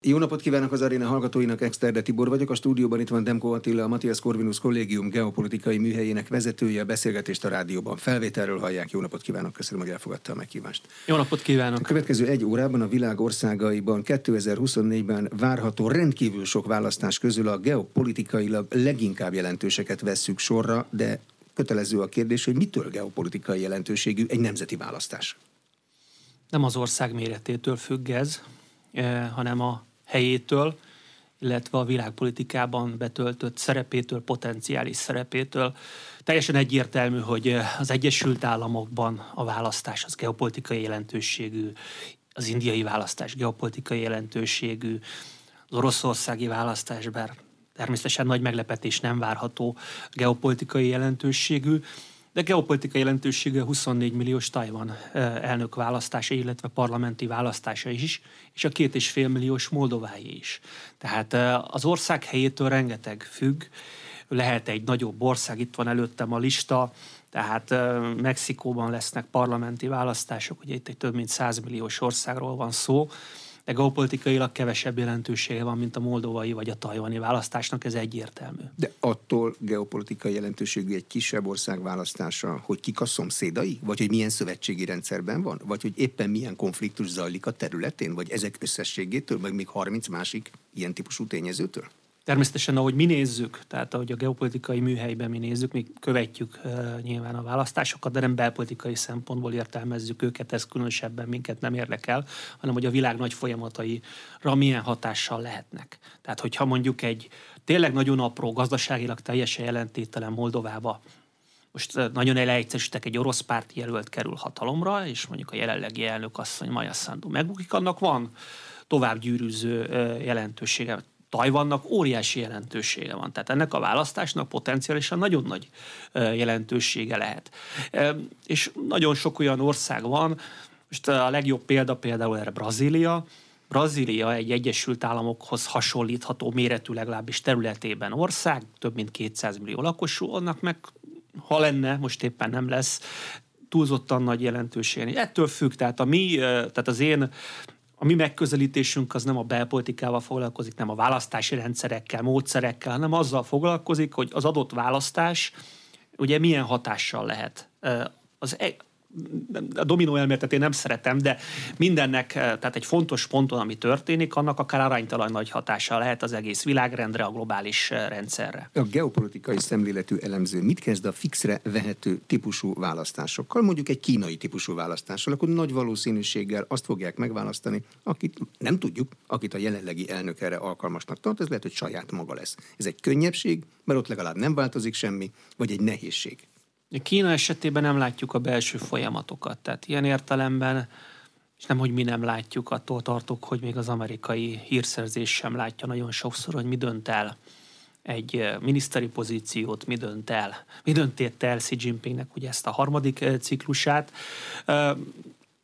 Jó napot kívánok az aréna hallgatóinak, Exterde Tibor vagyok. A stúdióban itt van Demko Attila, a Matthias Corvinus Kollégium geopolitikai műhelyének vezetője. A beszélgetést a rádióban felvételről hallják. Jó napot kívánok, köszönöm, hogy elfogadta a meghívást. Jó napot kívánok! A következő egy órában a világ országaiban 2024-ben várható rendkívül sok választás közül a geopolitikailag leginkább jelentőseket vesszük sorra, de kötelező a kérdés, hogy mitől geopolitikai jelentőségű egy nemzeti választás? Nem az ország méretétől függ ez, eh, hanem a helyétől, illetve a világpolitikában betöltött szerepétől, potenciális szerepétől. Teljesen egyértelmű, hogy az Egyesült Államokban a választás az geopolitikai jelentőségű, az indiai választás geopolitikai jelentőségű, az oroszországi választás, bár természetesen nagy meglepetés nem várható, geopolitikai jelentőségű, de geopolitikai jelentősége 24 milliós Tajvan elnök választása, illetve parlamenti választása is, és a két és fél milliós Moldováé is. Tehát az ország helyétől rengeteg függ, lehet egy nagyobb ország, itt van előttem a lista, tehát Mexikóban lesznek parlamenti választások, ugye itt egy több mint 100 milliós országról van szó, de geopolitikailag kevesebb jelentősége van, mint a moldovai vagy a tajvani választásnak, ez egyértelmű. De attól geopolitikai jelentőségű egy kisebb ország választása, hogy kik a szomszédai, vagy hogy milyen szövetségi rendszerben van, vagy hogy éppen milyen konfliktus zajlik a területén, vagy ezek összességétől, meg még 30 másik ilyen típusú tényezőtől? Természetesen, ahogy mi nézzük, tehát ahogy a geopolitikai műhelyben mi nézzük, mi követjük uh, nyilván a választásokat, de nem belpolitikai szempontból értelmezzük őket, ez különösebben minket nem érdekel, hanem hogy a világ nagy folyamataira milyen hatással lehetnek. Tehát, hogyha mondjuk egy tényleg nagyon apró, gazdaságilag teljesen jelentételen Moldovába most nagyon elegyszerűsítek, egy orosz párti jelölt kerül hatalomra, és mondjuk a jelenlegi elnök asszony Maja Sandu megbukik, annak van tovább gyűrűző jelentősége Tajvannak óriási jelentősége van. Tehát ennek a választásnak potenciálisan nagyon nagy jelentősége lehet. És nagyon sok olyan ország van, most a legjobb példa például erre Brazília, Brazília egy Egyesült Államokhoz hasonlítható méretű legalábbis területében ország, több mint 200 millió lakosú, annak meg ha lenne, most éppen nem lesz, túlzottan nagy jelentősége. Ettől függ, tehát, a mi, tehát az én a mi megközelítésünk az nem a belpolitikával foglalkozik, nem a választási rendszerekkel, módszerekkel, hanem azzal foglalkozik, hogy az adott választás ugye milyen hatással lehet az, e- a dominó elméletet én nem szeretem, de mindennek, eh, tehát egy fontos ponton, ami történik, annak akár aránytalan nagy hatása lehet az egész világrendre, a globális eh, rendszerre. A geopolitikai szemléletű elemző mit kezd a fixre vehető típusú választásokkal, mondjuk egy kínai típusú választással, akkor nagy valószínűséggel azt fogják megválasztani, akit nem tudjuk, akit a jelenlegi elnök erre alkalmasnak tart, ez lehet, hogy saját maga lesz. Ez egy könnyebbség, mert ott legalább nem változik semmi, vagy egy nehézség. Kína esetében nem látjuk a belső folyamatokat, tehát ilyen értelemben, és nem, hogy mi nem látjuk, attól tartok, hogy még az amerikai hírszerzés sem látja nagyon sokszor, hogy mi dönt el egy eh, miniszteri pozíciót, mi dönt el, mi döntette el Xi Jinpingnek ugye ezt a harmadik eh, ciklusát. Eh,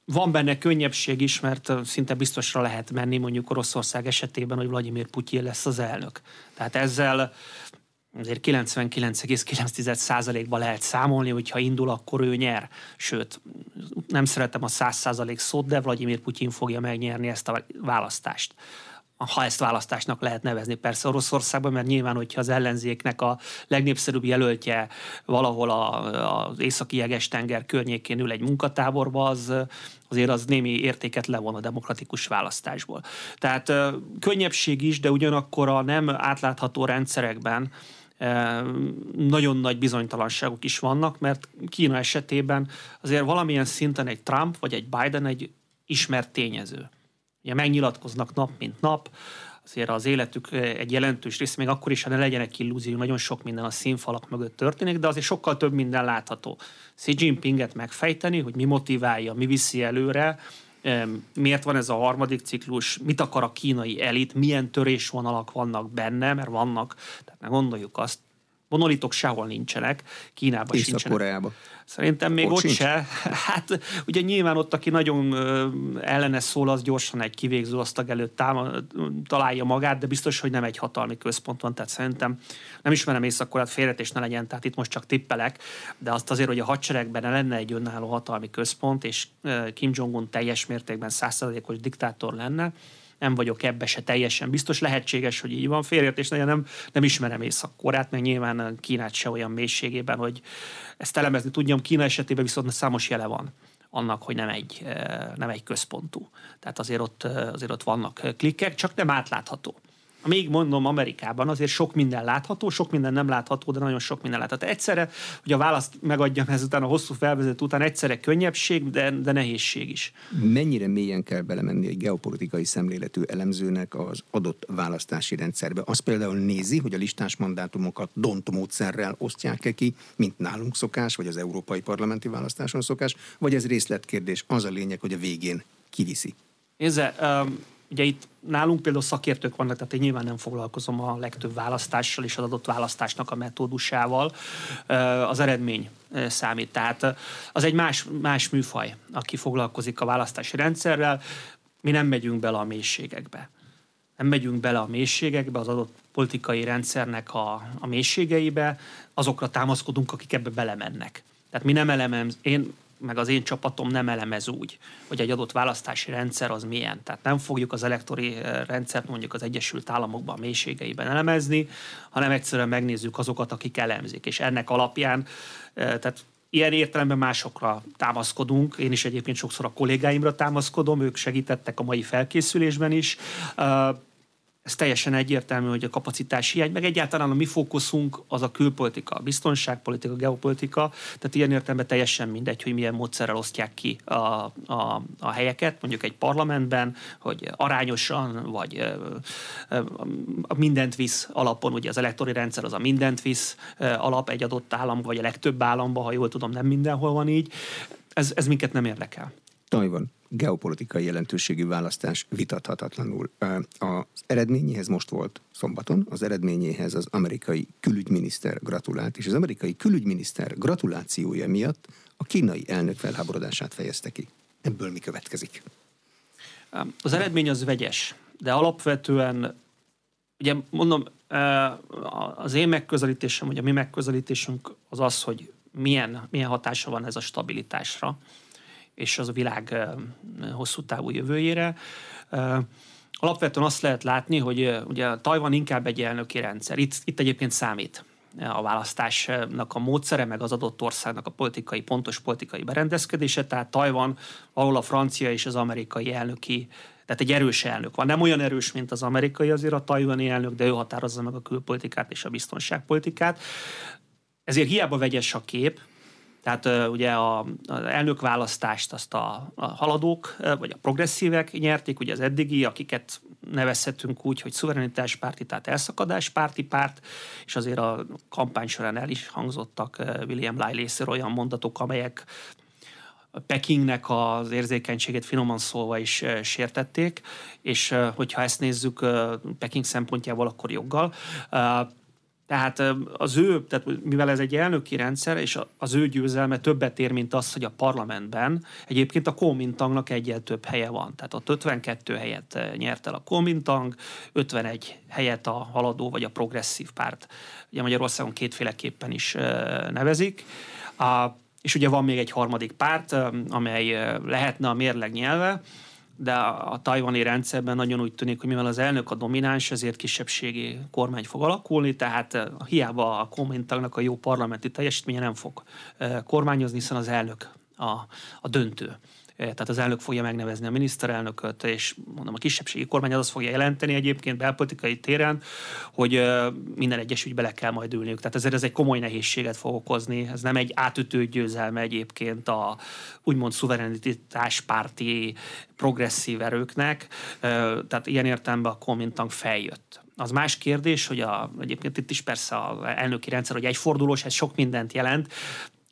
van benne könnyebbség is, mert szinte biztosra lehet menni mondjuk Oroszország esetében, hogy Vladimir Putyin lesz az elnök. Tehát ezzel azért 99,9%-ba lehet számolni, hogyha indul, akkor ő nyer. Sőt, nem szeretem a 100% szót, de Vladimir Putyin fogja megnyerni ezt a választást ha ezt választásnak lehet nevezni persze Oroszországban, mert nyilván, hogyha az ellenzéknek a legnépszerűbb jelöltje valahol a, az északi jeges-tenger környékén ül egy munkatáborba, az azért az némi értéket levon a demokratikus választásból. Tehát könnyebbség is, de ugyanakkor a nem átlátható rendszerekben nagyon nagy bizonytalanságok is vannak, mert Kína esetében azért valamilyen szinten egy Trump vagy egy Biden egy ismert tényező. Ugye megnyilatkoznak nap, mint nap, azért az életük egy jelentős része, még akkor is, ha ne legyenek illúzió, nagyon sok minden a színfalak mögött történik, de azért sokkal több minden látható. Xi Jinpinget megfejteni, hogy mi motiválja, mi viszi előre, miért van ez a harmadik ciklus, mit akar a kínai elit, milyen törésvonalak vannak benne, mert vannak, tehát ne gondoljuk azt, monolitok sehol nincsenek, Kínában Észak-Koreában. Szerintem még ott, ott se. Hát ugye nyilván ott, aki nagyon ellene szól, az gyorsan egy kivégző asztag előtt támad, találja magát, de biztos, hogy nem egy hatalmi központ van, tehát szerintem nem ismerem észak félretés ne legyen, tehát itt most csak tippelek, de azt azért, hogy a hadseregben lenne egy önálló hatalmi központ, és Kim Jong-un teljes mértékben százszerzalékos diktátor lenne, nem vagyok ebbe se teljesen biztos. Lehetséges, hogy így van. Félértés, nagyon nem, nem ismerem Észak-Koreát, meg nyilván Kínát se olyan mélységében, hogy ezt elemezni tudjam. Kína esetében viszont számos jele van annak, hogy nem egy, nem egy központú. Tehát azért ott, azért ott vannak klikkek, csak nem átlátható még mondom, Amerikában azért sok minden látható, sok minden nem látható, de nagyon sok minden látható. Egyszerre, hogy a választ megadjam ezután a hosszú felvezető után, egyszerre könnyebbség, de, de nehézség is. Mennyire mélyen kell belemenni egy geopolitikai szemléletű elemzőnek az adott választási rendszerbe? Az például nézi, hogy a listás mandátumokat dont módszerrel osztják-e ki, mint nálunk szokás, vagy az európai parlamenti választáson szokás, vagy ez részletkérdés, az a lényeg, hogy a végén kiviszi? Nézze, um, ugye itt nálunk például szakértők vannak, tehát én nyilván nem foglalkozom a legtöbb választással és az adott választásnak a metódusával. Az eredmény számít. Tehát az egy más, más műfaj, aki foglalkozik a választási rendszerrel. Mi nem megyünk bele a mélységekbe. Nem megyünk bele a mélységekbe, az adott politikai rendszernek a, a mélységeibe, azokra támaszkodunk, akik ebbe belemennek. Tehát mi nem elemem, én meg az én csapatom nem elemez úgy, hogy egy adott választási rendszer az milyen. Tehát nem fogjuk az elektori eh, rendszert mondjuk az Egyesült Államokban mélységeiben elemezni, hanem egyszerűen megnézzük azokat, akik elemzik. És ennek alapján, eh, tehát ilyen értelemben másokra támaszkodunk. Én is egyébként sokszor a kollégáimra támaszkodom, ők segítettek a mai felkészülésben is. Ez teljesen egyértelmű, hogy a kapacitás hiány, meg egyáltalán a mi fókuszunk az a külpolitika, a biztonságpolitika, a geopolitika, tehát ilyen értelemben teljesen mindegy, hogy milyen módszerrel osztják ki a, a, a helyeket, mondjuk egy parlamentben, hogy arányosan, vagy a mindent visz alapon, ugye az elektori rendszer az a mindent visz alap egy adott állam, vagy a legtöbb államban, ha jól tudom, nem mindenhol van így. Ez, ez minket nem érdekel. Tajvan geopolitikai jelentőségű választás vitathatatlanul. Az eredményéhez most volt szombaton, az eredményéhez az amerikai külügyminiszter gratulált, és az amerikai külügyminiszter gratulációja miatt a kínai elnök felháborodását fejezte ki. Ebből mi következik? Az eredmény az vegyes, de alapvetően, ugye mondom, az én megközelítésem, vagy a mi megközelítésünk az az, hogy milyen, milyen hatása van ez a stabilitásra és az a világ hosszú távú jövőjére. Alapvetően azt lehet látni, hogy ugye Tajvan inkább egy elnöki rendszer. Itt, itt egyébként számít a választásnak a módszere, meg az adott országnak a politikai, pontos politikai berendezkedése, tehát Tajvan, ahol a francia és az amerikai elnöki tehát egy erős elnök van. Nem olyan erős, mint az amerikai azért a tajvani elnök, de ő határozza meg a külpolitikát és a biztonságpolitikát. Ezért hiába vegyes a kép, tehát ugye a, az elnökválasztást azt a, a haladók, vagy a progresszívek nyerték, ugye az eddigi, akiket nevezhetünk úgy, hogy szuverenitáspárti, tehát elszakadáspárti párt, és azért a kampány során el is hangzottak William Lai részéről olyan mondatok, amelyek Pekingnek az érzékenységét finoman szólva is sértették, és hogyha ezt nézzük Peking szempontjából, akkor joggal. Tehát az ő, tehát mivel ez egy elnöki rendszer, és az ő győzelme többet ér, mint az, hogy a parlamentben egyébként a Komintangnak egyel több helye van. Tehát ott 52 helyet nyert el a Komintang, 51 helyet a haladó vagy a progresszív párt. Ugye Magyarországon kétféleképpen is nevezik. A, és ugye van még egy harmadik párt, amely lehetne a mérleg nyelve, de a, tajvani rendszerben nagyon úgy tűnik, hogy mivel az elnök a domináns, ezért kisebbségi kormány fog alakulni, tehát eh, hiába a kommentagnak a jó parlamenti teljesítménye nem fog eh, kormányozni, hiszen az elnök a, a döntő. Eh, tehát az elnök fogja megnevezni a miniszterelnököt, és mondom, a kisebbségi kormány az azt fogja jelenteni egyébként belpolitikai téren, hogy eh, minden egyes ügybe le kell majd ülniük. Tehát ezért ez egy komoly nehézséget fog okozni. Ez nem egy átütő győzelme egyébként a úgymond szuverenitáspárti progresszív erőknek, eh, tehát ilyen értelemben a Komintang feljött. Az más kérdés, hogy a, egyébként itt is persze a elnöki rendszer, hogy egyfordulós, ez sok mindent jelent,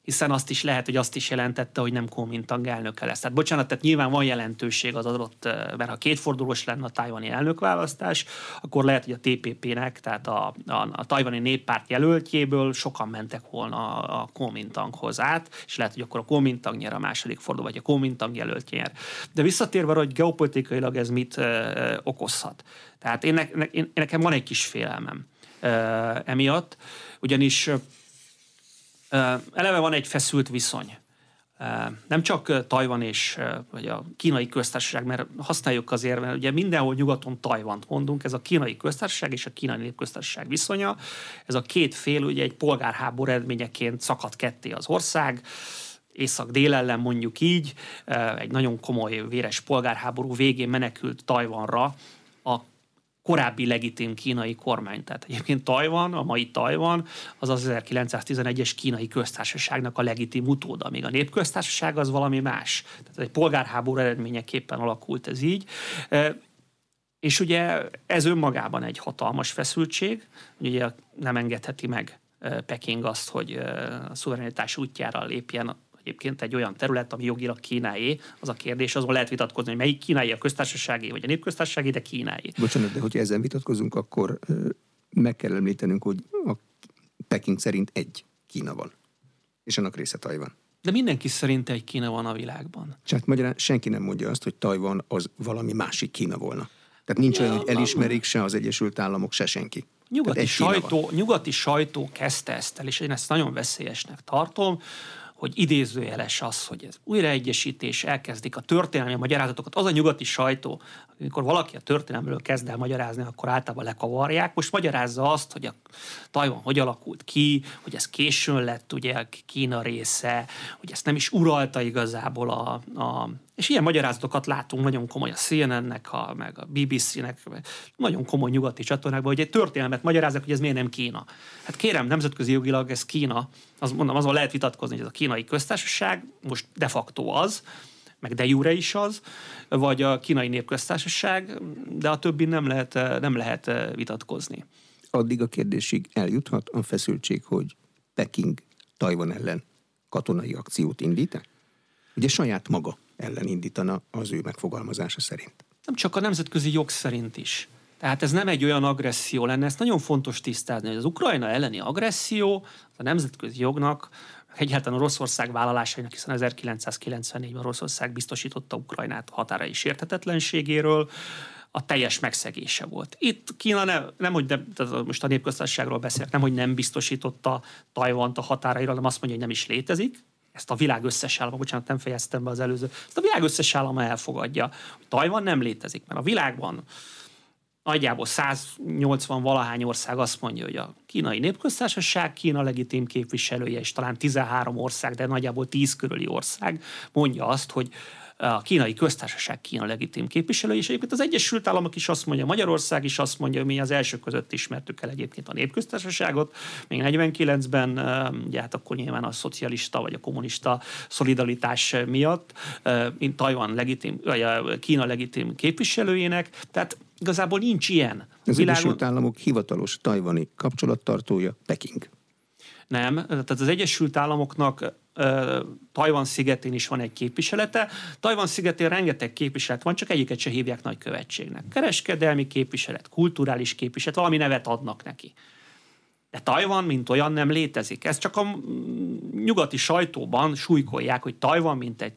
hiszen azt is lehet, hogy azt is jelentette, hogy nem Kuomintang elnöke lesz. Tehát bocsánat, tehát nyilván van jelentőség az adott, mert ha kétfordulós lenne a tajvani elnökválasztás, akkor lehet, hogy a TPP-nek, tehát a, a, a tajvani néppárt jelöltjéből sokan mentek volna a, a Kuomintanghoz át, és lehet, hogy akkor a Kuomintang nyer a második forduló, vagy a Kuomintang jelöltje nyer. De visszatérve, hogy geopolitikailag ez mit ö, okozhat. Tehát én, ne, én, nekem van egy kis félelmem ö, emiatt, ugyanis eleve van egy feszült viszony nem csak Tajvan és vagy a kínai köztársaság, mert használjuk azért, mert ugye mindenhol nyugaton Tajvant mondunk, ez a kínai köztársaság és a kínai népköztársaság viszonya. Ez a két fél ugye egy polgárháború eredményeként szakadt ketté az ország, észak-dél ellen mondjuk így, egy nagyon komoly véres polgárháború végén menekült Tajvanra a korábbi legitim kínai kormány. Tehát egyébként Tajvan, a mai Tajvan, az az 1911-es kínai köztársaságnak a legitim utóda, míg a népköztársaság az valami más. Tehát egy polgárháború eredményeképpen alakult ez így. És ugye ez önmagában egy hatalmas feszültség, ugye nem engedheti meg Peking azt, hogy a szuverenitás útjára lépjen egyébként egy olyan terület, ami jogilag kínái, az a kérdés, azon lehet vitatkozni, hogy melyik kínái, a köztársasági vagy a népköztársasági, de kínái. Bocsánat, de hogyha ezen vitatkozunk, akkor meg kell említenünk, hogy a Peking szerint egy Kína van, és annak része Tajvan. De mindenki szerint egy Kína van a világban. Tehát magyarán senki nem mondja azt, hogy Tajvan az valami másik Kína volna. Tehát nincs ja, olyan, hogy elismerik se az Egyesült Államok, se senki. Nyugati sajtó, nyugati sajtó kezdte ezt el, és én ezt nagyon veszélyesnek tartom, hogy idézőjeles az, hogy ez újraegyesítés, elkezdik a történelmi magyarázatokat. Az a nyugati sajtó, amikor valaki a történelmről kezd el magyarázni, akkor általában lekavarják. Most magyarázza azt, hogy a Tajvan hogy alakult ki, hogy ez későn lett ugye Kína része, hogy ezt nem is uralta igazából a, a és ilyen magyarázatokat látunk nagyon komoly a CNN-nek, a, meg a BBC-nek, nagyon komoly nyugati csatornákban, hogy egy történelmet magyarázzák, hogy ez miért nem Kína. Hát kérem, nemzetközi jogilag ez Kína, az mondom, azon lehet vitatkozni, hogy ez a kínai köztársaság, most de facto az, meg de jure is az, vagy a kínai népköztársaság, de a többi nem lehet, nem lehet vitatkozni. Addig a kérdésig eljuthat a feszültség, hogy Peking Tajvan ellen katonai akciót indít? Ugye saját maga ellen indítana az ő megfogalmazása szerint. Nem csak a nemzetközi jog szerint is. Tehát ez nem egy olyan agresszió lenne, ezt nagyon fontos tisztázni, hogy az Ukrajna elleni agresszió a nemzetközi jognak, egyáltalán Oroszország vállalásainak, hiszen 1994-ben Oroszország biztosította Ukrajnát a határai sértetetlenségéről, a teljes megszegése volt. Itt Kína nem, nem hogy nem, most a népköztársaságról beszélek, nem, hogy nem biztosította Tajvant a határaira, hanem azt mondja, hogy nem is létezik, ezt a világ összes állama, bocsánat, nem fejeztem be az előző, ezt a világ összes állama elfogadja, hogy Tajvan nem létezik, mert a világban nagyjából 180 valahány ország azt mondja, hogy a kínai népköztársaság Kína legitim képviselője, és talán 13 ország, de nagyjából 10 körüli ország mondja azt, hogy a kínai köztársaság Kína legitim képviselő, és egyébként az Egyesült Államok is azt mondja, Magyarország is azt mondja, hogy mi az első között ismertük el egyébként a népköztársaságot, még 49-ben, ugye hát akkor nyilván a szocialista vagy a kommunista szolidaritás miatt, mint Tajvan legitim, vagy a Kína legitim képviselőjének, tehát igazából nincs ilyen. Az világon... Egyesült Államok hivatalos tajvani kapcsolattartója Peking. Nem, tehát az Egyesült Államoknak Tajvan szigetén is van egy képviselete. Tajvan szigetén rengeteg képviselet van, csak egyiket se hívják nagykövetségnek. Kereskedelmi képviselet, kulturális képviselet, valami nevet adnak neki. De Tajvan, mint olyan, nem létezik. Ez csak a nyugati sajtóban súlykolják, hogy Tajvan, mint egy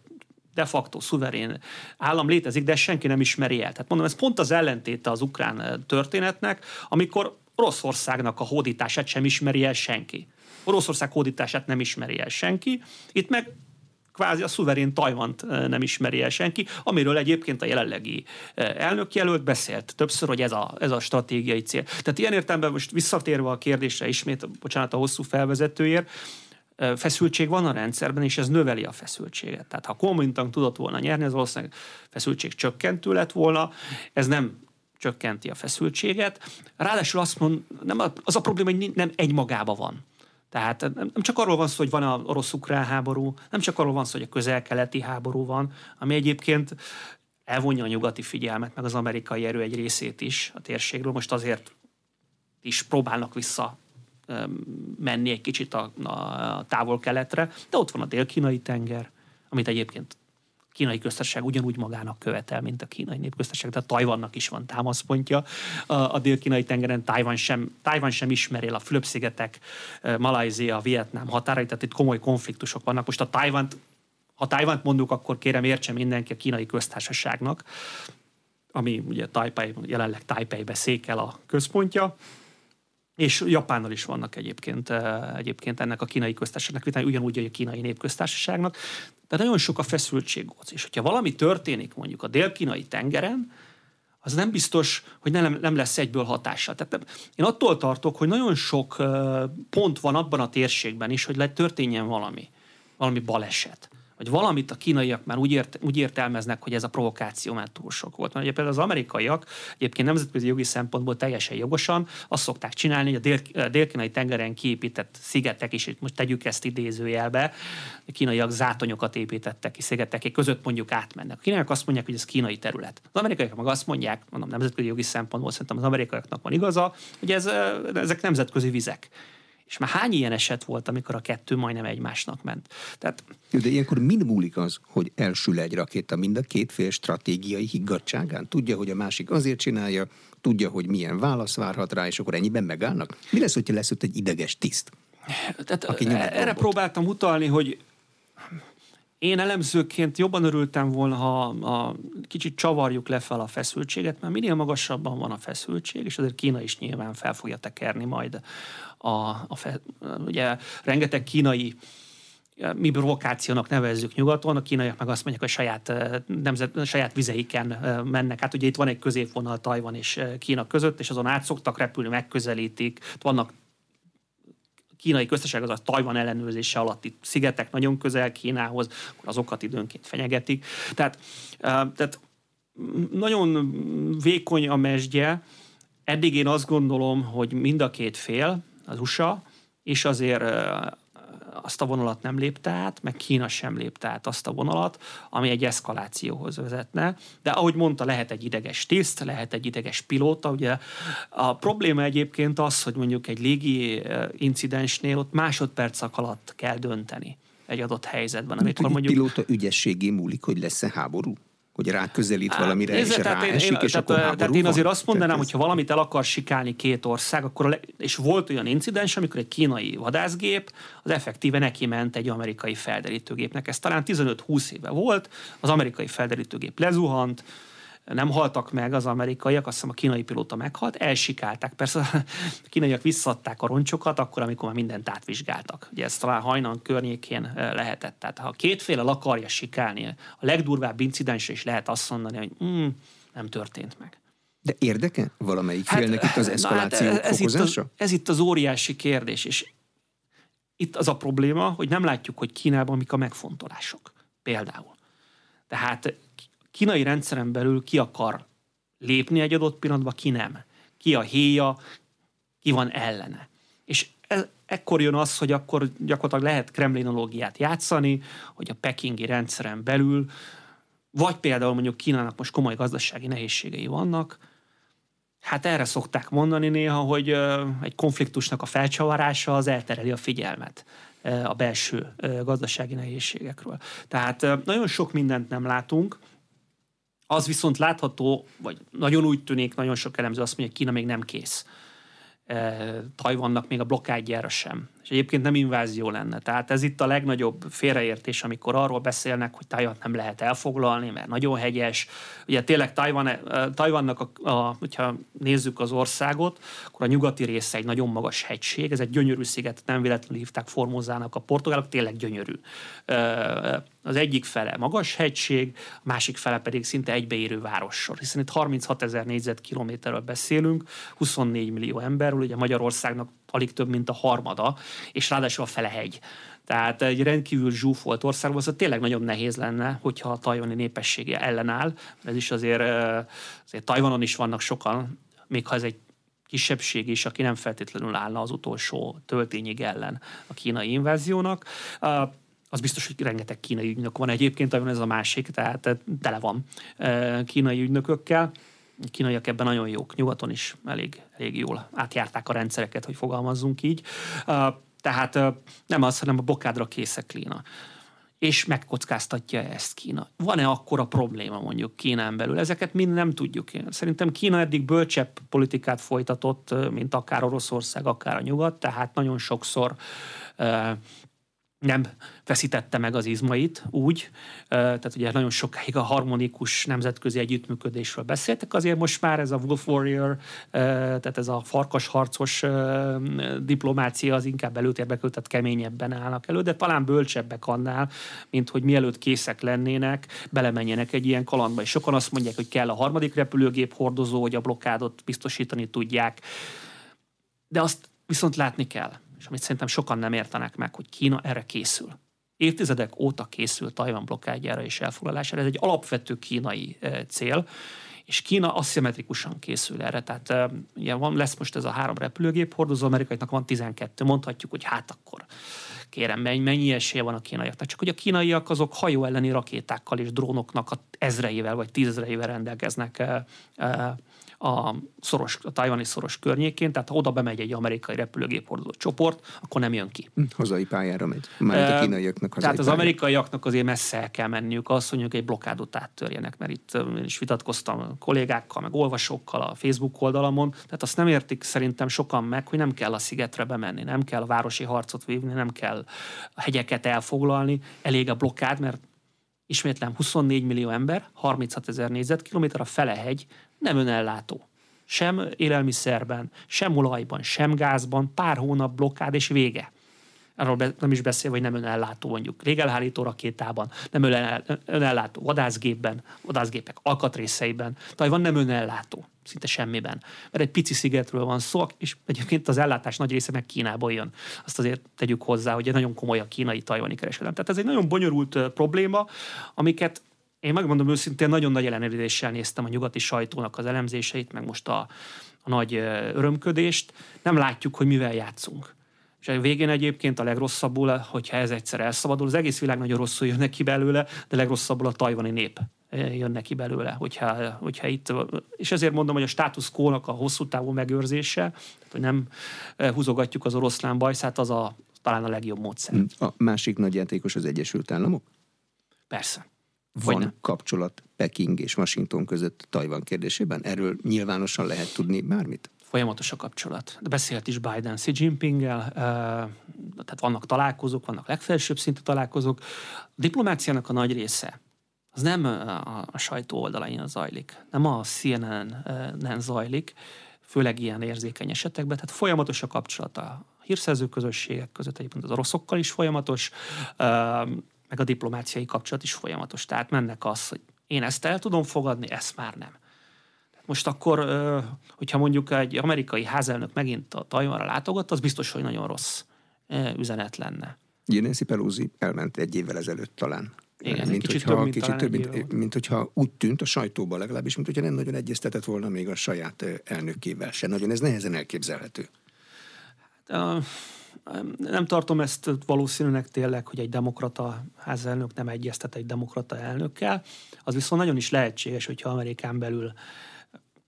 de facto szuverén állam létezik, de senki nem ismeri el. Tehát mondom, ez pont az ellentéte az ukrán történetnek, amikor Oroszországnak a hódítását sem ismeri el senki. Oroszország hódítását nem ismeri el senki. Itt meg kvázi a szuverén Tajvant nem ismeri el senki, amiről egyébként a jelenlegi elnökjelölt beszélt többször, hogy ez a, ez a stratégiai cél. Tehát ilyen értelemben most visszatérve a kérdésre ismét, bocsánat a hosszú felvezetőért, feszültség van a rendszerben, és ez növeli a feszültséget. Tehát ha Kuomintang tudott volna nyerni, az valószínűleg feszültség csökkentő lett volna, ez nem csökkenti a feszültséget. Ráadásul azt mond, nem, az a probléma, hogy nem egy magába van. Tehát nem csak arról van szó, hogy van a orosz-ukrán háború, nem csak arról van szó, hogy a közel-keleti háború van, ami egyébként elvonja a nyugati figyelmet, meg az amerikai erő egy részét is a térségről. Most azért is próbálnak vissza menni egy kicsit a, a távol-keletre, de ott van a dél-kínai tenger, amit egyébként kínai köztársaság ugyanúgy magának követel, mint a kínai népköztársaság, tehát Tajvannak is van támaszpontja. A, a dél-kínai tengeren, Tajvan sem, Tajvan sem ismeri a Fülöp-szigetek, Malajzia, Vietnám határait, tehát itt komoly konfliktusok vannak. Most a Tajvant, ha Tajvant mondjuk, akkor kérem értse mindenki a kínai köztársaságnak, ami ugye Taipei, jelenleg Taipeibe székel a központja, és Japánnal is vannak egyébként, egyébként ennek a kínai köztársaságnak, ugyanúgy, hogy a kínai népköztársaságnak. De nagyon sok a feszültség ott. És hogyha valami történik mondjuk a dél-kínai tengeren, az nem biztos, hogy nem, nem lesz egyből hatása. Tehát én attól tartok, hogy nagyon sok pont van abban a térségben is, hogy történjen valami, valami baleset vagy valamit a kínaiak már úgy, ért, úgy értelmeznek, hogy ez a provokáció már túl sok volt. Mert ugye például az amerikaiak egyébként nemzetközi jogi szempontból teljesen jogosan azt szokták csinálni, hogy a, a dél-kínai tengeren kiépített szigetek is, itt most tegyük ezt idézőjelbe, a kínaiak zátonyokat építettek ki szigetek között mondjuk átmennek. A kínaiak azt mondják, hogy ez kínai terület. Az amerikaiak meg azt mondják, mondom, nemzetközi jogi szempontból szerintem az amerikaiaknak van igaza, hogy ez, ezek nemzetközi vizek. És már hány ilyen eset volt, amikor a kettő majdnem egymásnak ment? Tehát... De ilyenkor mind múlik az, hogy elsül egy rakéta mind a két fél stratégiai higgadságán? Tudja, hogy a másik azért csinálja, tudja, hogy milyen válasz várhat rá, és akkor ennyiben megállnak? Mi lesz, hogyha lesz ott egy ideges tiszt? Tehát aki erre próbáltam utalni, hogy én elemzőként jobban örültem volna, ha a, kicsit csavarjuk le fel a feszültséget, mert minél magasabban van a feszültség, és azért Kína is nyilván fel fogja tekerni majd a, a fe, ugye rengeteg kínai mi provokációnak nevezzük nyugaton, a kínaiak meg azt mondják, hogy saját, nemzet, saját vizeiken mennek. Hát ugye itt van egy középvonal Tajvan és Kína között, és azon át szoktak repülni, megközelítik. Vannak kínai köztesség az a Tajvan ellenőrzése alatti szigetek nagyon közel Kínához, akkor azokat időnként fenyegetik. Tehát, tehát nagyon vékony a mesdje. Eddig én azt gondolom, hogy mind a két fél, az USA, és azért azt a vonalat nem lépte át, meg Kína sem lépte át azt a vonalat, ami egy eszkalációhoz vezetne. De ahogy mondta, lehet egy ideges tiszt, lehet egy ideges pilóta. Ugye a probléma egyébként az, hogy mondjuk egy légi incidensnél ott másodpercek alatt kell dönteni egy adott helyzetben. Amikor mondjuk... pilóta ügyességé múlik, hogy lesz-e háború? Hogy rá közelít Á, valamire, nézze, és tehát ráesik, én, és tehát, akkor tehát én azért azt mondanám, hogy ha valamit el akar sikálni két ország, akkor le, és volt olyan incidens, amikor egy kínai vadászgép az effektíve neki ment egy amerikai felderítőgépnek. Ez talán 15-20 éve volt, az amerikai felderítőgép lezuhant, nem haltak meg az amerikaiak, azt hiszem a kínai pilóta meghalt, elsikálták. Persze a kínaiak visszadták a roncsokat, akkor, amikor már mindent átvizsgáltak. Ugye ez talán hajnan környékén lehetett. Tehát ha két fél el akarja sikálni, a legdurvább incidensre is lehet azt mondani, hogy mm, nem történt meg. De érdeke valamelyik hát, félnek itt az eszkaláció hát ez, itt az, ez itt az óriási kérdés, és itt az a probléma, hogy nem látjuk, hogy Kínában mik a megfontolások. Például. Tehát kínai rendszeren belül ki akar lépni egy adott pillanatban, ki nem. Ki a héja, ki van ellene. És ez, ekkor jön az, hogy akkor gyakorlatilag lehet kremlinológiát játszani, hogy a pekingi rendszeren belül, vagy például mondjuk Kínának most komoly gazdasági nehézségei vannak, hát erre szokták mondani néha, hogy egy konfliktusnak a felcsavarása az eltereli a figyelmet a belső gazdasági nehézségekről. Tehát nagyon sok mindent nem látunk, az viszont látható, vagy nagyon úgy tűnik, nagyon sok elemző azt mondja, hogy Kína még nem kész. E, Tajvannak még a blokkádjára sem. És egyébként nem invázió lenne. Tehát ez itt a legnagyobb félreértés, amikor arról beszélnek, hogy Tajvan nem lehet elfoglalni, mert nagyon hegyes. Ugye tényleg Tajvan, Tajvannak, a, a, hogyha nézzük az országot, akkor a nyugati része egy nagyon magas hegység, ez egy gyönyörű sziget, nem véletlenül hívták Formozának a portugálok, tényleg gyönyörű. Az egyik fele magas hegység, a másik fele pedig szinte egybeérő várossor, hiszen itt 36 ezer négyzetkilométerről beszélünk, 24 millió emberről, ugye Magyarországnak alig több, mint a harmada, és ráadásul a fele hegy. Tehát egy rendkívül zsúfolt országban az tényleg nagyon nehéz lenne, hogyha a tajvani népessége ellenáll. Ez is azért, azért Tajvanon is vannak sokan, még ha ez egy kisebbség is, aki nem feltétlenül állna az utolsó töltényig ellen a kínai inváziónak az biztos, hogy rengeteg kínai ügynök van egyébként, ez a másik, tehát tele van kínai ügynökökkel. Kínaiak ebben nagyon jók, nyugaton is elég, elég jól átjárták a rendszereket, hogy fogalmazzunk így. Tehát nem az, hanem a bokádra készek Kína és megkockáztatja ezt Kína. Van-e akkor a probléma mondjuk Kínán belül? Ezeket mind nem tudjuk. Szerintem Kína eddig bölcsebb politikát folytatott, mint akár Oroszország, akár a nyugat, tehát nagyon sokszor nem veszítette meg az izmait úgy, tehát ugye nagyon sokáig a harmonikus nemzetközi együttműködésről beszéltek, azért most már ez a Wolf Warrior, tehát ez a farkasharcos diplomácia az inkább előtérbe tehát keményebben állnak elő, de talán bölcsebbek annál, mint hogy mielőtt készek lennének, belemenjenek egy ilyen kalandba. És sokan azt mondják, hogy kell a harmadik repülőgép hordozó, hogy a blokkádot biztosítani tudják. De azt viszont látni kell és amit szerintem sokan nem értenek meg, hogy Kína erre készül. Évtizedek óta készül Tajvan blokkádjára és elfoglalására. Ez egy alapvető kínai e, cél, és Kína aszimmetrikusan készül erre. Tehát e, ugye van, lesz most ez a három repülőgép hordozó, amerikaiaknak van 12, mondhatjuk, hogy hát akkor kérem, mennyi, mennyi esélye van a kínaiaknak. Csak hogy a kínaiak azok hajó elleni rakétákkal és drónoknak a ezreivel vagy tízezreivel rendelkeznek e, a, szoros, a tajvani szoros környékén, tehát ha oda bemegy egy amerikai repülőgép hordozó csoport, akkor nem jön ki. Hm, hazai pályára megy. Már a kínaiaknak hazai Tehát az pályára. amerikaiaknak azért messze el kell menniük azt, hogy egy blokádot áttörjenek, mert itt én is vitatkoztam kollégákkal, meg olvasókkal a Facebook oldalamon, tehát azt nem értik szerintem sokan meg, hogy nem kell a szigetre bemenni, nem kell a városi harcot vívni, nem kell a hegyeket elfoglalni, elég a blokkád, mert ismétlem 24 millió ember, 36 ezer négyzetkilométer, a fele hegy, nem önellátó. Sem élelmiszerben, sem olajban, sem gázban, pár hónap blokkád és vége. Arról nem is beszél, hogy nem önellátó mondjuk légelhárító rakétában, nem önellátó vadászgépben, vadászgépek alkatrészeiben, van nem önellátó szinte semmiben. Mert egy pici szigetről van szó, és egyébként az ellátás nagy része meg Kínából jön. Azt azért tegyük hozzá, hogy nagyon komoly a kínai tajvani kereskedelem. Tehát ez egy nagyon bonyolult probléma, amiket én megmondom őszintén, nagyon nagy ellenőrzéssel néztem a nyugati sajtónak az elemzéseit, meg most a, a nagy örömködést. Nem látjuk, hogy mivel játszunk. És a végén egyébként a legrosszabbul, hogyha ez egyszer elszabadul, az egész világ nagyon rosszul jön neki belőle, de legrosszabbul a tajvani nép jön neki belőle, hogyha, hogyha itt, és ezért mondom, hogy a status quo-nak a hosszú távú megőrzése, tehát, hogy nem húzogatjuk az oroszlán bajszát, az a, talán a legjobb módszer. A másik nagy játékos az Egyesült Államok? Persze van kapcsolat Peking és Washington között Tajvan kérdésében? Erről nyilvánosan lehet tudni bármit? Folyamatos a kapcsolat. De beszélt is Biden Xi Jinpinggel, tehát vannak találkozók, vannak legfelsőbb szintű találkozók. A diplomáciának a nagy része az nem a, sajtó oldalain zajlik, nem a CNN-en zajlik, főleg ilyen érzékeny esetekben, tehát folyamatos a kapcsolat a hírszerző közösségek között, egyébként az oroszokkal is folyamatos, meg a diplomáciai kapcsolat is folyamatos. Tehát mennek az, hogy én ezt el tudom fogadni, ezt már nem. Most akkor, hogyha mondjuk egy amerikai házelnök megint a Tajvanra látogat, az biztos, hogy nagyon rossz üzenet lenne. Nancy Pelosi elment egy évvel ezelőtt talán. Igen, mint kicsit hogyha, több, mint, kicsit több, mint, mint hogyha úgy tűnt a sajtóban legalábbis, mint hogyha nem nagyon egyeztetett volna még a saját elnökével se. Nagyon ez nehezen elképzelhető. Hát, nem tartom ezt valószínűnek tényleg, hogy egy demokrata házelnök nem egyeztet egy demokrata elnökkel. Az viszont nagyon is lehetséges, hogyha Amerikán belül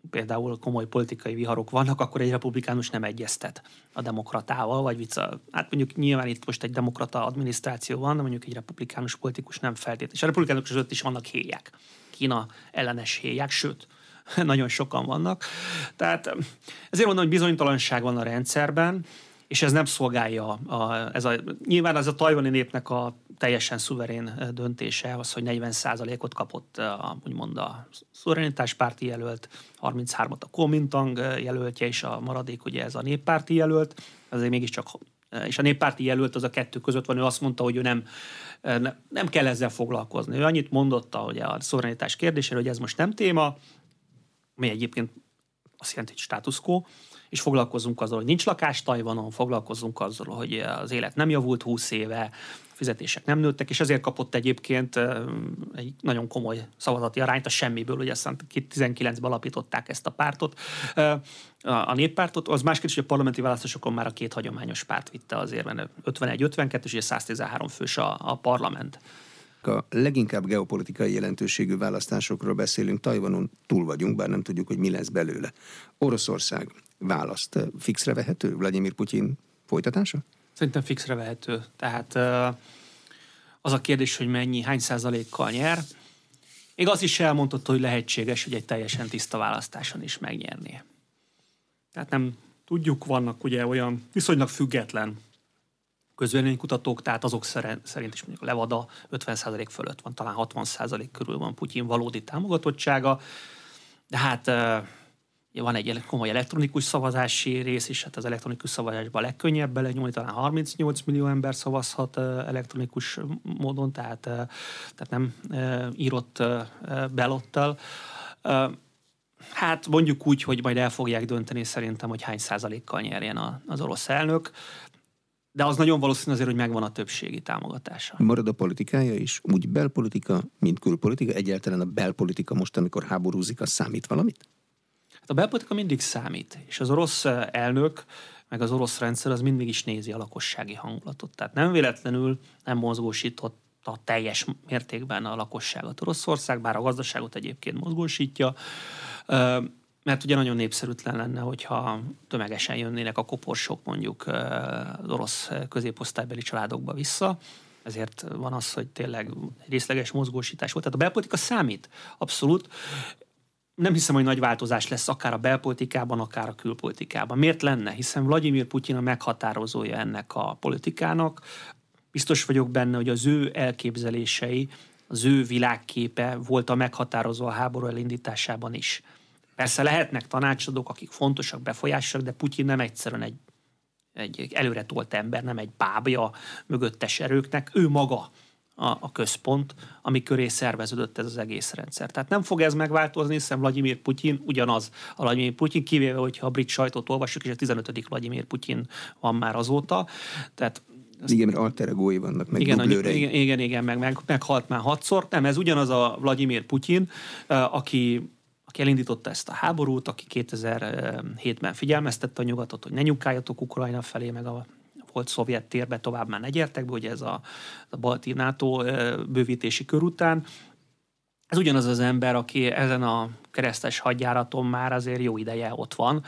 például komoly politikai viharok vannak, akkor egy republikánus nem egyeztet a demokratával, vagy vicca. Hát mondjuk nyilván itt most egy demokrata adminisztráció van, de mondjuk egy republikánus politikus nem feltétlenül. És a republikánus között is vannak héják. Kína ellenes héják, sőt, nagyon sokan vannak. Tehát ezért mondom, hogy bizonytalanság van a rendszerben, és ez nem szolgálja, a, ez a, nyilván az a tajvani népnek a teljesen szuverén döntése, az, hogy 40%-ot kapott a, úgymond a szuverenitáspárti jelölt, 33-at a Kuomintang jelöltje, és a maradék ugye ez a néppárti jelölt, azért mégiscsak és a néppárti jelölt az a kettő között van, ő azt mondta, hogy ő nem, nem kell ezzel foglalkozni. Ő annyit mondotta hogy a szuverenitás kérdésére, hogy ez most nem téma, ami egyébként azt jelenti, hogy status quo, és foglalkozunk azzal, hogy nincs lakás Tajvanon, foglalkozunk azzal, hogy az élet nem javult 20 éve, fizetések nem nőttek, és ezért kapott egyébként egy nagyon komoly szavazati arányt a semmiből, ugye aztán 19-ben alapították ezt a pártot, a néppártot, az más hogy a parlamenti választásokon már a két hagyományos párt vitte azért, mert 51-52, és ugye 113 fős a, a parlament. A leginkább geopolitikai jelentőségű választásokról beszélünk, Tajvanon túl vagyunk, bár nem tudjuk, hogy mi lesz belőle. Oroszország választ fixre vehető Vladimir Putyin folytatása? Szerintem fixre vehető. Tehát az a kérdés, hogy mennyi, hány százalékkal nyer. Még az is elmondott, hogy lehetséges, hogy egy teljesen tiszta választáson is megnyerné. Tehát nem tudjuk, vannak ugye olyan viszonylag független közvéleménykutatók, tehát azok szerint is mondjuk Levada 50% fölött van, talán 60% körül van Putyin valódi támogatottsága, de hát van egy komoly elektronikus szavazási rész is, hát az elektronikus szavazásban a legkönnyebb belenyúlni, talán 38 millió ember szavazhat elektronikus módon, tehát, tehát nem írott belottal. Hát mondjuk úgy, hogy majd el fogják dönteni szerintem, hogy hány százalékkal nyerjen az orosz elnök de az nagyon valószínű azért, hogy megvan a többségi támogatása. Marad a politikája is? Úgy belpolitika, mint külpolitika? Egyáltalán a belpolitika most, amikor háborúzik, az számít valamit? Hát a belpolitika mindig számít, és az orosz elnök, meg az orosz rendszer az mindig is nézi a lakossági hangulatot. Tehát nem véletlenül nem mozgósított a teljes mértékben a lakosságot Oroszország, bár a gazdaságot egyébként mozgósítja mert ugye nagyon népszerűtlen lenne, hogyha tömegesen jönnének a koporsok mondjuk az orosz középosztálybeli családokba vissza, ezért van az, hogy tényleg részleges mozgósítás volt. Tehát a belpolitika számít, abszolút. Nem hiszem, hogy nagy változás lesz akár a belpolitikában, akár a külpolitikában. Miért lenne? Hiszen Vladimir Putyin a meghatározója ennek a politikának. Biztos vagyok benne, hogy az ő elképzelései, az ő világképe volt a meghatározó a háború elindításában is. Persze lehetnek tanácsadók, akik fontosak, befolyásosak, de Putyin nem egyszerűen egy, egy előre tolt ember, nem egy bábja mögöttes erőknek, ő maga a, a központ, ami köré szerveződött ez az egész rendszer. Tehát nem fog ez megváltozni, hiszen Vladimir Putyin ugyanaz a Vladimir Putyin, kivéve, hogyha a brit sajtót olvassuk, és a 15. Vladimir Putyin van már azóta. Tehát ezt, igen, mert alter vannak, meg igen, igen, igen, igen, meg, meg, meghalt már hatszor. Nem, ez ugyanaz a Vladimir Putyin, aki aki elindította ezt a háborút, aki 2007-ben figyelmeztette a nyugatot, hogy ne nyugkáljatok Ukrajna felé, meg a volt szovjet térbe tovább már ne ugye ez a, a balti NATO bővítési kör után. Ez ugyanaz az ember, aki ezen a keresztes hadjáraton már azért jó ideje ott van,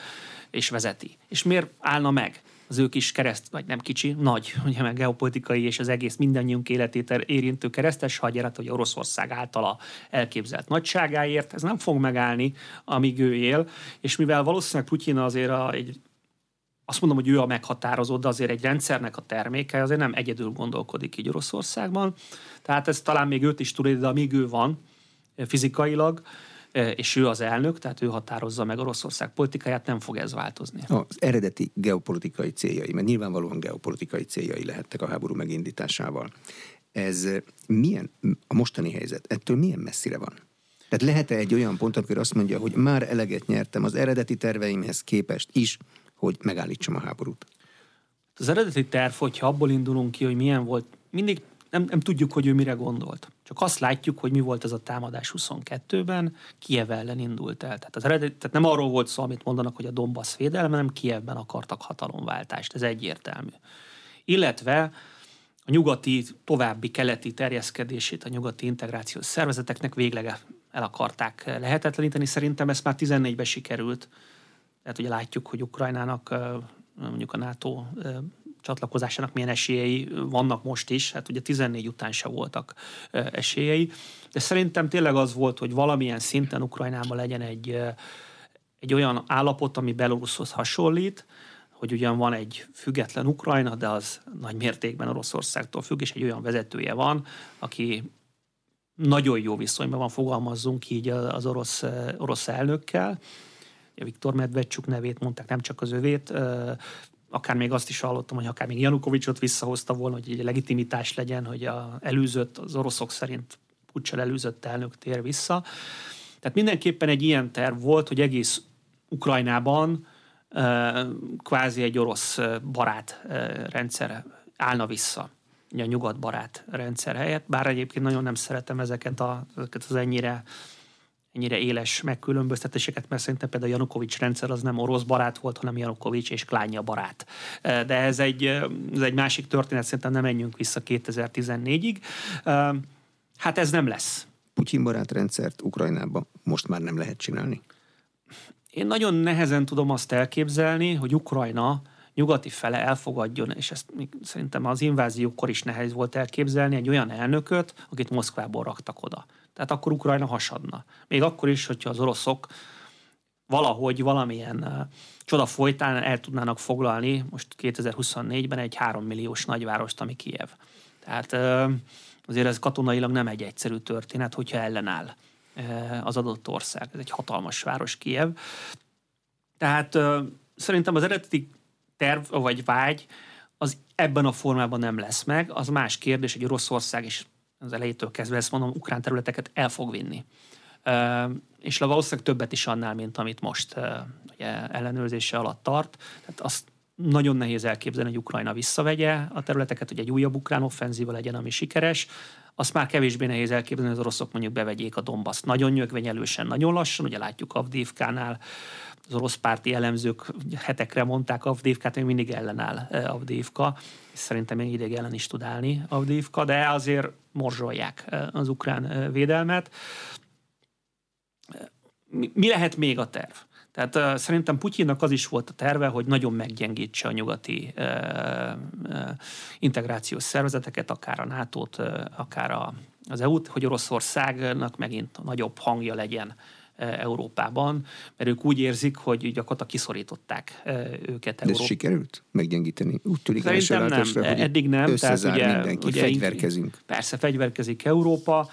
és vezeti. És miért állna meg? az ő kis kereszt, vagy nem kicsi, nagy, ugye meg geopolitikai és az egész mindannyiunk életét érintő keresztes hadjárat, hogy Oroszország általa elképzelt nagyságáért, ez nem fog megállni, amíg ő él, és mivel valószínűleg Putyin azért a, egy azt mondom, hogy ő a meghatározó, de azért egy rendszernek a terméke, azért nem egyedül gondolkodik így Oroszországban. Tehát ez talán még őt is tudja, de amíg ő van fizikailag, és ő az elnök, tehát ő határozza meg Oroszország politikáját, nem fog ez változni. Az eredeti geopolitikai céljai, mert nyilvánvalóan geopolitikai céljai lehettek a háború megindításával. Ez milyen, a mostani helyzet, ettől milyen messzire van? Tehát lehet-e egy olyan pont, amikor azt mondja, hogy már eleget nyertem az eredeti terveimhez képest is, hogy megállítsam a háborút? Az eredeti terv, hogyha abból indulunk ki, hogy milyen volt, mindig nem, nem tudjuk, hogy ő mire gondolt. Csak azt látjuk, hogy mi volt ez a támadás 22-ben, Kiev ellen indult el. Tehát, az eredet, tehát nem arról volt szó, amit mondanak, hogy a Donbass védelme, hanem Kievben akartak hatalomváltást. Ez egyértelmű. Illetve a nyugati, további keleti terjeszkedését a nyugati integrációs szervezeteknek végleg el akarták lehetetleníteni. Szerintem ezt már 14-ben sikerült. Tehát ugye látjuk, hogy Ukrajnának mondjuk a NATO csatlakozásának milyen esélyei vannak most is, hát ugye 14 után se voltak esélyei, de szerintem tényleg az volt, hogy valamilyen szinten Ukrajnában legyen egy, egy olyan állapot, ami Belarushoz hasonlít, hogy ugyan van egy független Ukrajna, de az nagy mértékben Oroszországtól függ, és egy olyan vezetője van, aki nagyon jó viszonyban van, fogalmazzunk így az orosz, orosz elnökkel. Viktor Medvedcsuk nevét mondták, nem csak az övét, akár még azt is hallottam, hogy akár még Janukovicsot visszahozta volna, hogy egy legitimitás legyen, hogy a előzött, az oroszok szerint puccsal előzött elnök tér vissza. Tehát mindenképpen egy ilyen terv volt, hogy egész Ukrajnában kvázi egy orosz barát rendszer állna vissza. A nyugat barát rendszer helyett, bár egyébként nagyon nem szeretem ezeket, a, ezeket az ennyire ennyire éles megkülönböztetéseket, mert szerintem például a Janukovics rendszer az nem orosz barát volt, hanem Janukovics és Klánja barát. De ez egy, ez egy másik történet, szerintem nem menjünk vissza 2014-ig. Hát ez nem lesz. Putyin barát rendszert Ukrajnában most már nem lehet csinálni? Én nagyon nehezen tudom azt elképzelni, hogy Ukrajna nyugati fele elfogadjon, és ezt szerintem az inváziókor is nehéz volt elképzelni, egy olyan elnököt, akit Moszkvából raktak oda. Tehát akkor Ukrajna hasadna. Még akkor is, hogyha az oroszok valahogy valamilyen csoda folytán el tudnának foglalni most 2024-ben egy 3 milliós nagyvárost, ami Kiev. Tehát azért ez katonailag nem egy egyszerű történet, hogyha ellenáll az adott ország. Ez egy hatalmas város Kiev. Tehát szerintem az eredeti terv vagy vágy az ebben a formában nem lesz meg. Az más kérdés, hogy Oroszország is az elejétől kezdve ezt mondom, ukrán területeket el fog vinni. És valószínűleg többet is annál, mint amit most ugye, ellenőrzése alatt tart. Tehát azt nagyon nehéz elképzelni, hogy Ukrajna visszavegye a területeket, hogy egy újabb ukrán offenzíva legyen, ami sikeres. Azt már kevésbé nehéz elképzelni, hogy az oroszok mondjuk bevegyék a Dombaszt nagyon nyögvenyelősen, nagyon lassan, ugye látjuk Avdívkánál, az orosz párti elemzők hetekre mondták Avdívkát, még mindig ellenáll Avdívka, és szerintem még ideig ellen is tud állni Avdívka, de azért morzsolják az ukrán védelmet. Mi lehet még a terv? Tehát uh, szerintem Putyinnak az is volt a terve, hogy nagyon meggyengítse a nyugati uh, uh, integrációs szervezeteket, akár a NATO-t, uh, akár a, az EU-t, hogy Oroszországnak megint nagyobb hangja legyen Európában, mert ők úgy érzik, hogy gyakorlatilag kiszorították őket. De ez sikerült meggyengíteni? Úgy tűnik Szerintem nem, hogy eddig nem. Tehát ugye, mindenki, ugye fegyverkezünk. Persze, fegyverkezik Európa.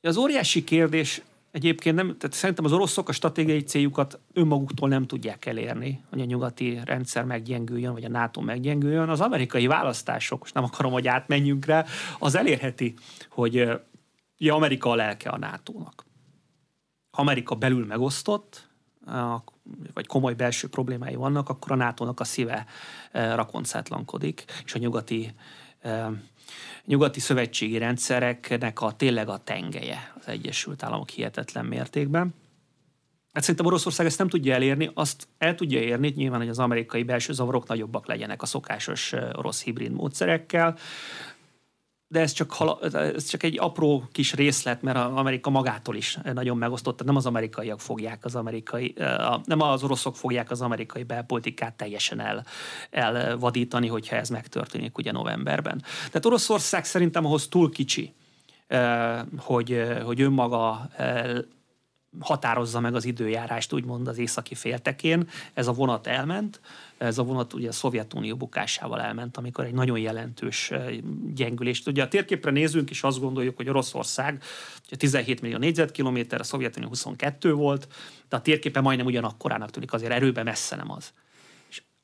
Az óriási kérdés Egyébként nem, tehát szerintem az oroszok a stratégiai céljukat önmaguktól nem tudják elérni, hogy a nyugati rendszer meggyengüljön, vagy a NATO meggyengüljön. Az amerikai választások, most nem akarom, hogy átmenjünk rá, az elérheti, hogy ja, Amerika a lelke a NATO-nak. Amerika belül megosztott, vagy komoly belső problémái vannak, akkor a NATO-nak a szíve rakoncátlankodik, és a nyugati nyugati szövetségi rendszereknek a tényleg a tengeje az Egyesült Államok hihetetlen mértékben. Hát szerintem Oroszország ezt nem tudja elérni, azt el tudja érni, nyilván, hogy az amerikai belső zavarok nagyobbak legyenek a szokásos orosz hibrid módszerekkel, de ez csak, ez csak egy apró kis részlet, mert az Amerika magától is nagyon megosztott. Nem az amerikaiak fogják az amerikai, nem az oroszok fogják az amerikai belpolitikát teljesen el, elvadítani, hogyha ez megtörténik ugye novemberben. Tehát Oroszország szerintem ahhoz túl kicsi, hogy, hogy önmaga határozza meg az időjárást, úgymond az északi féltekén. Ez a vonat elment, ez a vonat ugye a Szovjetunió bukásával elment, amikor egy nagyon jelentős gyengülést. Ugye a térképre nézünk, és azt gondoljuk, hogy Oroszország 17 millió négyzetkilométer, a Szovjetunió 22 volt, de a térképe majdnem ugyanakkorának tűnik, azért erőben messze nem az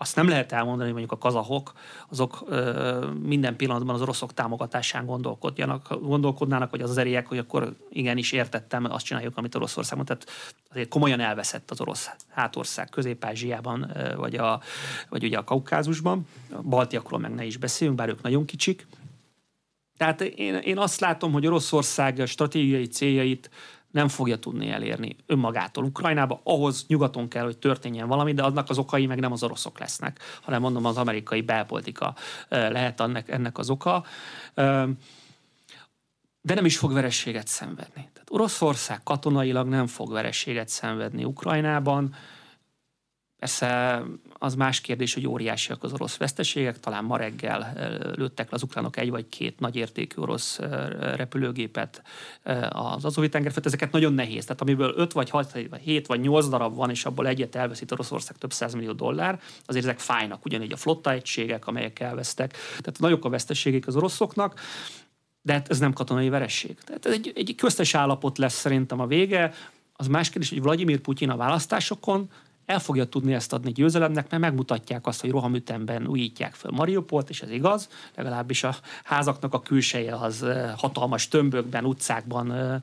azt nem lehet elmondani, hogy mondjuk a kazahok, azok ö, minden pillanatban az oroszok támogatásán gondolkodjanak, gondolkodnának, vagy az azeriek, hogy akkor igenis értettem, azt csináljuk, amit Oroszország Tehát azért komolyan elveszett az orosz hátország Közép-Ázsiában, vagy, a, vagy ugye a Kaukázusban. A baltiakról meg ne is beszéljünk, bár ők nagyon kicsik. Tehát én, én azt látom, hogy Oroszország stratégiai céljait nem fogja tudni elérni önmagától Ukrajnába. Ahhoz nyugaton kell, hogy történjen valami, de annak az okai meg nem az oroszok lesznek, hanem mondom az amerikai belpolitika lehet ennek, ennek az oka. De nem is fog verességet szenvedni. Tehát Oroszország katonailag nem fog verességet szenvedni Ukrajnában, Persze az más kérdés, hogy óriásiak az orosz veszteségek, talán ma reggel lőttek le az ukránok egy vagy két nagyértékű orosz repülőgépet az azovi tengerfet. Ezeket nagyon nehéz. Tehát amiből 5 vagy 6 vagy 7 vagy 8 darab van, és abból egyet elveszít Oroszország több millió dollár, azért ezek fájnak. Ugyanígy a flotta egységek, amelyek elvesztek. Tehát nagyok a veszteségek az oroszoknak de hát ez nem katonai veresség. Tehát ez egy, egy köztes állapot lesz szerintem a vége. Az más kérdés, hogy Vladimir Putyin a választásokon el fogja tudni ezt adni győzelemnek, mert megmutatják azt, hogy rohamütemben újítják fel Mariupolt, és ez igaz, legalábbis a házaknak a külseje az hatalmas tömbökben, utcákban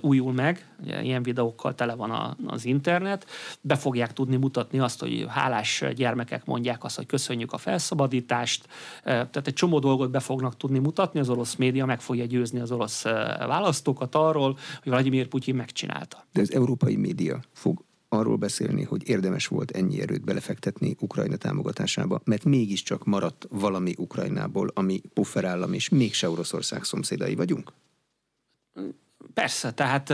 újul meg, ilyen videókkal tele van az internet, be fogják tudni mutatni azt, hogy hálás gyermekek mondják azt, hogy köszönjük a felszabadítást, tehát egy csomó dolgot be fognak tudni mutatni, az orosz média meg fogja győzni az orosz választókat arról, hogy Vladimir Putyin megcsinálta. De az európai média fog arról beszélni, hogy érdemes volt ennyi erőt belefektetni Ukrajna támogatásába, mert mégiscsak maradt valami Ukrajnából, ami pufferállam, és mégse Oroszország szomszédai vagyunk? Persze, tehát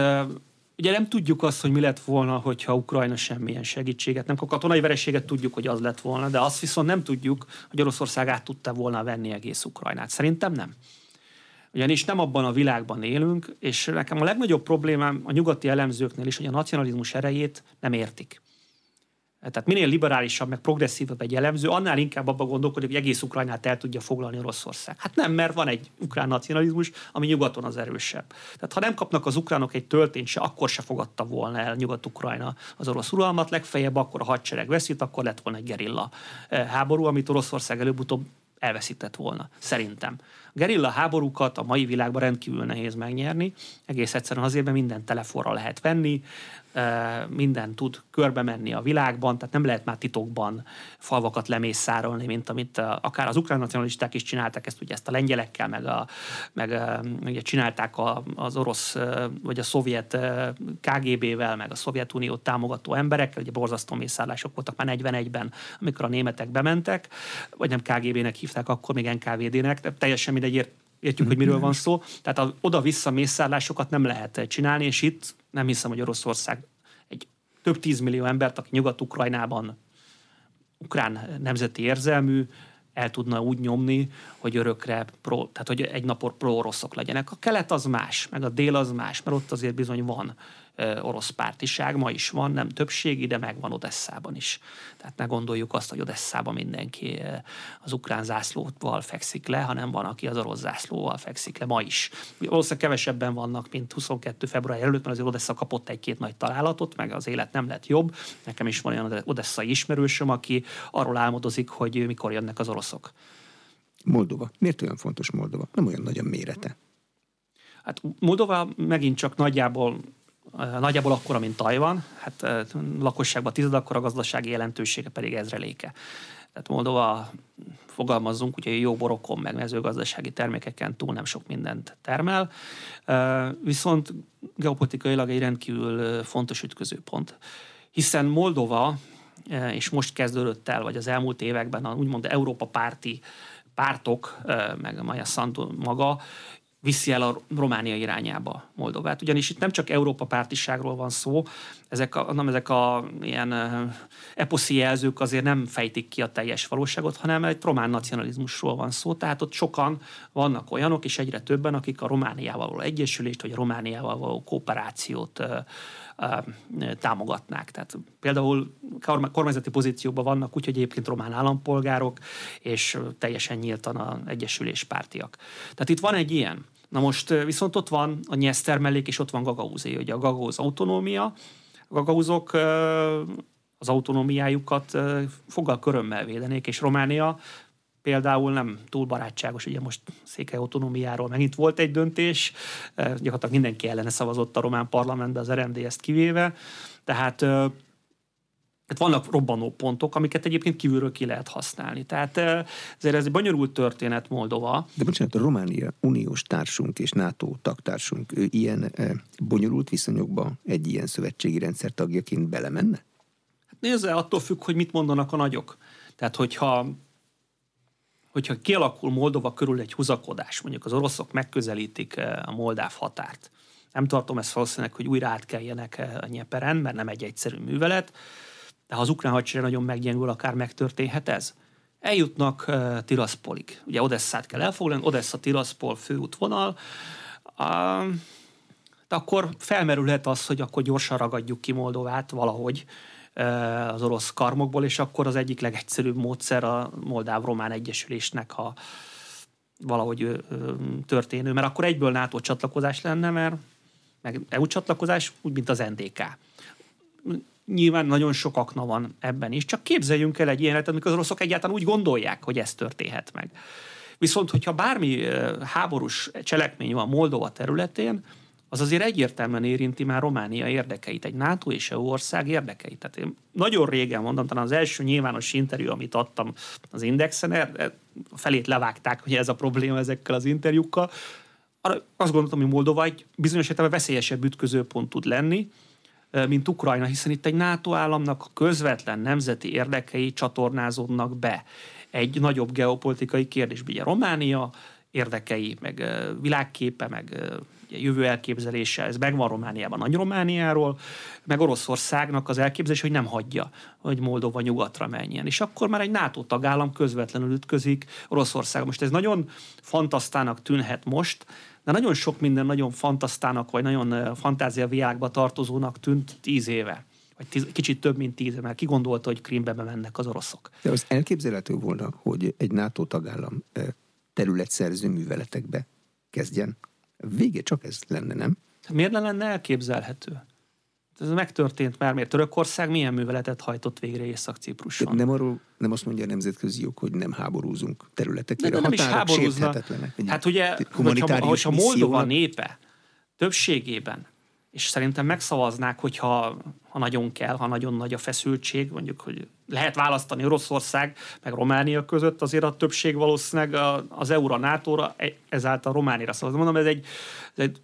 ugye nem tudjuk azt, hogy mi lett volna, hogyha Ukrajna semmilyen segítséget, nem a katonai vereséget tudjuk, hogy az lett volna, de azt viszont nem tudjuk, hogy Oroszország át tudta volna venni egész Ukrajnát. Szerintem nem. Ugyanis nem abban a világban élünk, és nekem a legnagyobb problémám a nyugati elemzőknél is, hogy a nacionalizmus erejét nem értik. Tehát minél liberálisabb, meg progresszívabb egy elemző, annál inkább abban gondolkodik, hogy egész Ukrajnát el tudja foglalni Oroszország. Hát nem, mert van egy ukrán nacionalizmus, ami nyugaton az erősebb. Tehát ha nem kapnak az ukránok egy töltényt se, akkor se fogadta volna el Nyugat-Ukrajna az orosz uralmat, legfeljebb akkor a hadsereg veszít, akkor lett volna egy gerilla eh, háború, amit Oroszország előbb-utóbb elveszített volna, szerintem. A gerilla háborúkat a mai világban rendkívül nehéz megnyerni, egész egyszerűen azért, mert minden telefonra lehet venni, minden tud körbe menni a világban, tehát nem lehet már titokban falvakat lemészárolni, mint amit akár az ukrán nacionalisták is csináltak, ezt ugye ezt a lengyelekkel, meg, a, meg ugye csinálták a, az orosz vagy a szovjet KGB-vel, meg a Szovjetuniót támogató emberekkel, ugye borzasztó mészárlások voltak már 41-ben, amikor a németek bementek, vagy nem KGB-nek hívták, akkor még NKVD-nek, teljesen mindegy, értjük, hogy miről van szó. Tehát a oda-vissza mészárlásokat nem lehet csinálni, és itt nem hiszem, hogy Oroszország egy több tízmillió embert, aki Nyugat-Ukrajnában ukrán nemzeti érzelmű, el tudna úgy nyomni, hogy örökre, pro, tehát hogy egy napor pro-oroszok legyenek. A kelet az más, meg a dél az más, mert ott azért bizony van orosz pártiság, ma is van, nem többségi, de megvan Odesszában is. Tehát ne gondoljuk azt, hogy Odesszában mindenki az ukrán zászlóval fekszik le, hanem van, aki az orosz zászlóval fekszik le ma is. Valószínűleg kevesebben vannak, mint 22. február előtt, mert azért Odessa kapott egy-két nagy találatot, meg az élet nem lett jobb. Nekem is van olyan odesszai ismerősöm, aki arról álmodozik, hogy mikor jönnek az oroszok. Moldova. Miért olyan fontos Moldova? Nem olyan nagy a mérete. Hát Moldova megint csak nagyjából nagyjából akkora, mint Tajvan, hát lakosságban tized, akkor a gazdasági jelentősége pedig ezreléke. Tehát Moldova, fogalmazzunk, ugye jó borokon, meg mezőgazdasági termékeken túl nem sok mindent termel, viszont geopolitikailag egy rendkívül fontos ütközőpont. Hiszen Moldova, és most kezdődött el, vagy az elmúlt években a úgymond Európa párti pártok, meg a Maja Santo maga viszi el a Románia irányába Moldovát. Ugyanis itt nem csak Európa pártiságról van szó, ezek a, nem ezek a ilyen eposzi jelzők azért nem fejtik ki a teljes valóságot, hanem egy román nacionalizmusról van szó. Tehát ott sokan vannak olyanok, és egyre többen, akik a Romániával való egyesülést, vagy a Romániával való kooperációt támogatnák. Tehát például kormányzati pozícióban vannak, úgyhogy egyébként román állampolgárok, és teljesen nyíltan a egyesülés pártiak. Tehát itt van egy ilyen. Na most viszont ott van a Nyeszter mellék, és ott van Gagauzé. Ugye a Gagauz autonómia, a Gagauzok az autonómiájukat foggal körömmel védenék, és Románia például nem túl barátságos, ugye most székely autonómiáról megint volt egy döntés, gyakorlatilag mindenki ellene szavazott a román parlamentben, az RMD ezt kivéve, tehát tehát vannak robbanó pontok, amiket egyébként kívülről ki lehet használni. Tehát ezért ez egy bonyolult történet Moldova. De bocsánat, a Románia uniós társunk és NATO tagtársunk, ő ilyen bonyolult viszonyokba egy ilyen szövetségi rendszer tagjaként belemenne? Hát nézze, attól függ, hogy mit mondanak a nagyok. Tehát, hogyha hogyha kialakul Moldova körül egy húzakodás, mondjuk az oroszok megközelítik a moldáv határt, nem tartom ezt valószínűleg, hogy újra átkeljenek a Nyeperen, mert nem egy egyszerű művelet, de ha az ukrán hadsereg nagyon meggyengül, akár megtörténhet ez. Eljutnak uh, Tiraszpolig. Ugye Odesszát kell elfoglalni, Odessa-Tiraspol főútvonal. Uh, akkor felmerülhet az, hogy akkor gyorsan ragadjuk ki Moldovát valahogy az orosz karmokból, és akkor az egyik legegyszerűbb módszer a Moldáv-Román Egyesülésnek a valahogy történő, mert akkor egyből NATO csatlakozás lenne, mert meg EU csatlakozás, úgy, mint az NDK Nyilván nagyon sok van ebben is, csak képzeljünk el egy ilyenet, amikor az oroszok egyáltalán úgy gondolják, hogy ez történhet meg. Viszont, hogyha bármi háborús cselekmény van Moldova területén, az azért egyértelműen érinti már Románia érdekeit, egy NATO és EU ország érdekeit. Tehát én nagyon régen mondtam, talán az első nyilvános interjú, amit adtam az Indexen, a felét levágták, hogy ez a probléma ezekkel az interjúkkal. Azt gondoltam, hogy Moldova egy bizonyos értelemben veszélyesebb ütközőpont tud lenni, mint Ukrajna, hiszen itt egy NATO államnak a közvetlen nemzeti érdekei csatornázódnak be egy nagyobb geopolitikai kérdésbe. Ugye Románia érdekei, meg világképe, meg jövő elképzelése, ez megvan Romániában, Nagy Romániáról, meg Oroszországnak az elképzelés, hogy nem hagyja, hogy Moldova nyugatra menjen. És akkor már egy NATO tagállam közvetlenül ütközik Oroszország. Most ez nagyon fantasztának tűnhet most, de nagyon sok minden nagyon fantasztának, vagy nagyon fantázia világba tartozónak tűnt tíz éve, vagy tíz, kicsit több, mint tíz, mert ki gondolta, hogy Krímbe mennek az oroszok. De az elképzelhető volna, hogy egy NATO tagállam területszerző műveletekbe kezdjen. Vége csak ez lenne, nem? Miért ne lenne elképzelhető? Ez megtörtént már, mert Törökország milyen műveletet hajtott végre Észak-Cipruson? Nem, arról, nem azt mondja a nemzetközi jog, hogy nem háborúzunk területekre. De, de nem is háborúzna. Hát ugye, hogyha, hogyha Moldova népe többségében, és szerintem megszavaznák, hogyha ha nagyon kell, ha nagyon nagy a feszültség, mondjuk, hogy lehet választani Oroszország meg Románia között, azért a többség valószínűleg az EU-ra, NATO-ra, e- ezáltal Romániára szavaz. Mondom, ez egy, ez egy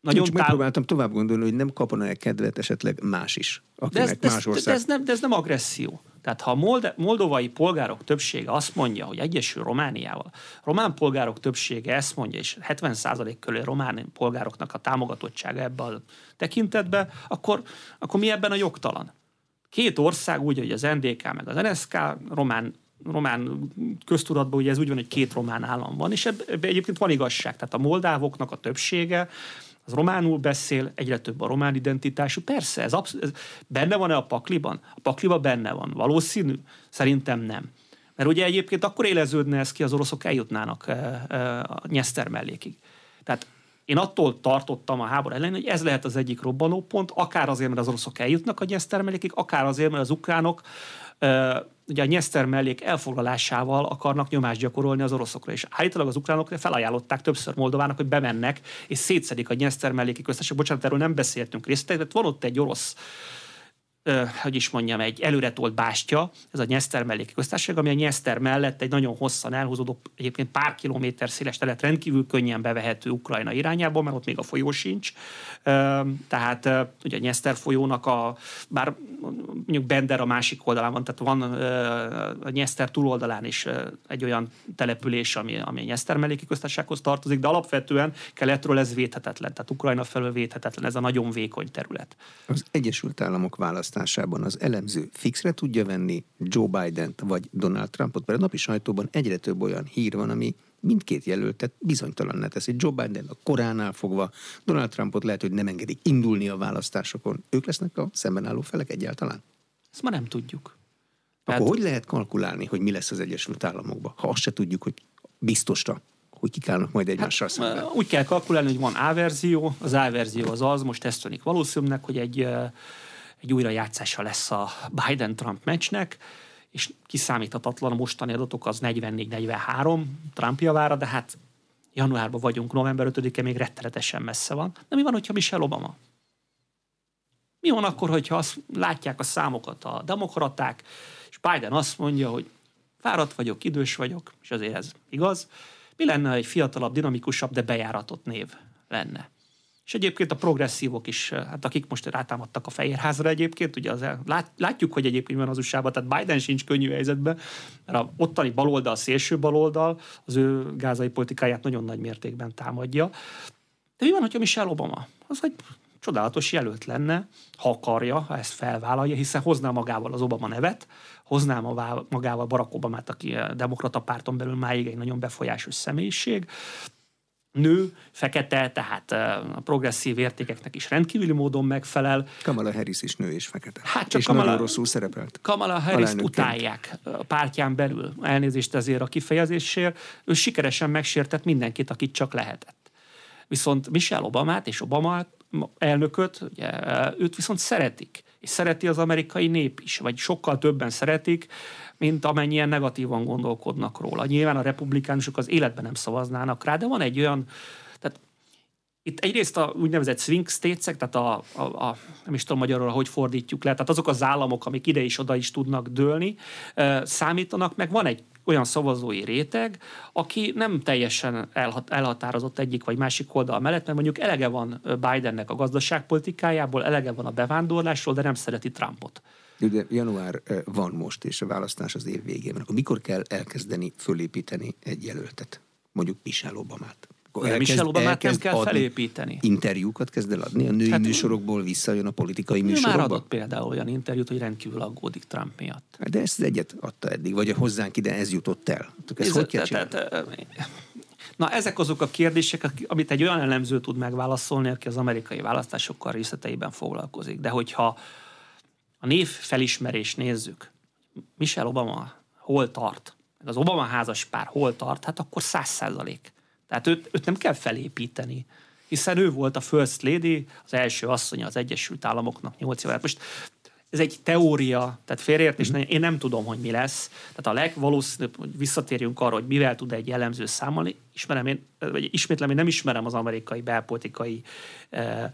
nagyon Csak táv... megpróbáltam tovább gondolni, hogy nem kapna -e kedvet esetleg más is, akinek de ez, más ország. De ez, nem, de ez nem agresszió. Tehát ha a moldovai polgárok többsége azt mondja, hogy egyesül Romániával, román polgárok többsége ezt mondja, és 70% körül román polgároknak a támogatottsága ebbe a tekintetbe, akkor, akkor mi ebben a jogtalan? Két ország, úgy, hogy az NDK meg az NSK, román román köztudatban ugye ez úgy van, hogy két román állam van, és ebben ebbe egyébként van igazság. Tehát a moldávoknak a többsége az románul beszél, egyre több a román identitású. Persze, ez, absz- ez benne van-e a pakliban? A pakliban benne van. Valószínű? Szerintem nem. Mert ugye egyébként akkor éleződne ez ki, az oroszok eljutnának e, e, a Nyeszter mellékig. Tehát én attól tartottam a háború ellen, hogy ez lehet az egyik robbanópont, akár azért, mert az oroszok eljutnak a Nyeszter mellékig, akár azért, mert az ukránok ugye a Nyeszter mellék elfoglalásával akarnak nyomást gyakorolni az oroszokra. És állítólag az ukránok felajánlották többször Moldovának, hogy bemennek és szétszedik a Nyeszter melléki köztesség. Bocsánat, erről nem beszéltünk részletekben. Van ott egy orosz hogy is mondjam, egy előretolt bástya, ez a Nyeszter melléki köztársaság, ami a Nyeszter mellett egy nagyon hosszan elhúzódó, egyébként pár kilométer széles terület rendkívül könnyen bevehető Ukrajna irányába, mert ott még a folyó sincs. Tehát ugye a Nyeszter folyónak a, bár mondjuk Bender a másik oldalán van, tehát van a Nyeszter túloldalán is egy olyan település, ami, ami a Nyeszter melléki köztársasághoz tartozik, de alapvetően keletről ez védhetetlen, tehát Ukrajna felől védhetetlen, ez a nagyon vékony terület. Az Egyesült Államok választ választásában az elemző fixre tudja venni Joe Biden-t vagy Donald Trumpot, mert a napi sajtóban egyre több olyan hír van, ami mindkét jelöltet bizonytalanná teszi. Joe Biden a koránál fogva, Donald Trumpot lehet, hogy nem engedik indulni a választásokon. Ők lesznek a szemben álló felek egyáltalán? Ezt ma nem tudjuk. Akkor hát... hogy lehet kalkulálni, hogy mi lesz az Egyesült Államokban, ha azt se tudjuk, hogy biztosra hogy kik állnak majd egymással hát, szemben? Úgy kell kalkulálni, hogy van A verzió, az A verzió az az, most ezt tűnik valószínűnek, hogy egy egy újrajátszása lesz a Biden-Trump meccsnek, és kiszámíthatatlan a mostani adatok az 44-43 Trump javára, de hát januárban vagyunk, november 5-e még rettenetesen messze van. De mi van, hogyha Michelle Obama? Mi van akkor, hogyha azt látják a számokat a demokraták, és Biden azt mondja, hogy fáradt vagyok, idős vagyok, és azért ez igaz. Mi lenne, ha egy fiatalabb, dinamikusabb, de bejáratott név lenne? És egyébként a progresszívok is, eh, hát akik most rátámadtak a Fehérházra egyébként, ugye az, lát, látjuk, hogy egyébként van az usa tehát Biden sincs könnyű helyzetben, mert a ottani baloldal, a szélső baloldal az ő gázai politikáját nagyon nagy mértékben támadja. De mi van, hogyha Michelle Obama? Az egy csodálatos jelölt lenne, ha akarja, ha ezt felvállalja, hiszen hozná magával az Obama nevet, hozná magával Barack Obamát, aki a demokrata párton belül máig egy nagyon befolyásos személyiség, nő, fekete, tehát a progresszív értékeknek is rendkívüli módon megfelel. Kamala Harris is nő és fekete. Hát csak és Kamala, nagyon rosszul szerepelt. Kamala harris utálják a pártján belül. Elnézést ezért a kifejezésért. Ő sikeresen megsértett mindenkit, akit csak lehetett. Viszont Michelle Obamát és Obama elnököt, ugye, őt viszont szeretik. És szereti az amerikai nép is, vagy sokkal többen szeretik, mint amennyien negatívan gondolkodnak róla. Nyilván a republikánusok az életben nem szavaznának rá, de van egy olyan, tehát itt egyrészt a úgynevezett swing states tehát a, a, a, nem is tudom magyarul, hogy fordítjuk le, tehát azok az államok, amik ide is oda is tudnak dőlni, számítanak, meg van egy olyan szavazói réteg, aki nem teljesen elhat, elhatározott egyik vagy másik oldal mellett, mert mondjuk elege van Bidennek a gazdaságpolitikájából, elege van a bevándorlásról, de nem szereti Trumpot. De január van most, és a választás az év végén van. Akkor mikor kell elkezdeni fölépíteni egy jelöltet? Mondjuk Michelle Obamát. Elkezd, Obamát nem kell felépíteni. Interjúkat kezd el adni? A női hát, műsorokból visszajön a politikai műsorokba? Már adott például olyan interjút, hogy rendkívül aggódik Trump miatt. De ezt az egyet adta eddig, vagy hozzánk ide ez jutott el. Ez, ez hogy kell Na, ezek azok a kérdések, amit egy olyan elemző tud megválaszolni, aki az amerikai választásokkal részleteiben foglalkozik. De hogyha a név felismerés nézzük, Michelle Obama hol tart, az Obama házas pár hol tart, hát akkor száz százalék. Tehát őt, őt nem kell felépíteni hiszen ő volt a First Lady, az első asszonya az Egyesült Államoknak nyolc éve. Most ez egy teória, tehát félreértés, mm-hmm. én nem tudom, hogy mi lesz. Tehát a legvalószínűbb, hogy visszatérjünk arra, hogy mivel tud egy jellemző számolni, ismerem én, vagy ismétlem, én nem ismerem az amerikai belpolitikai eh,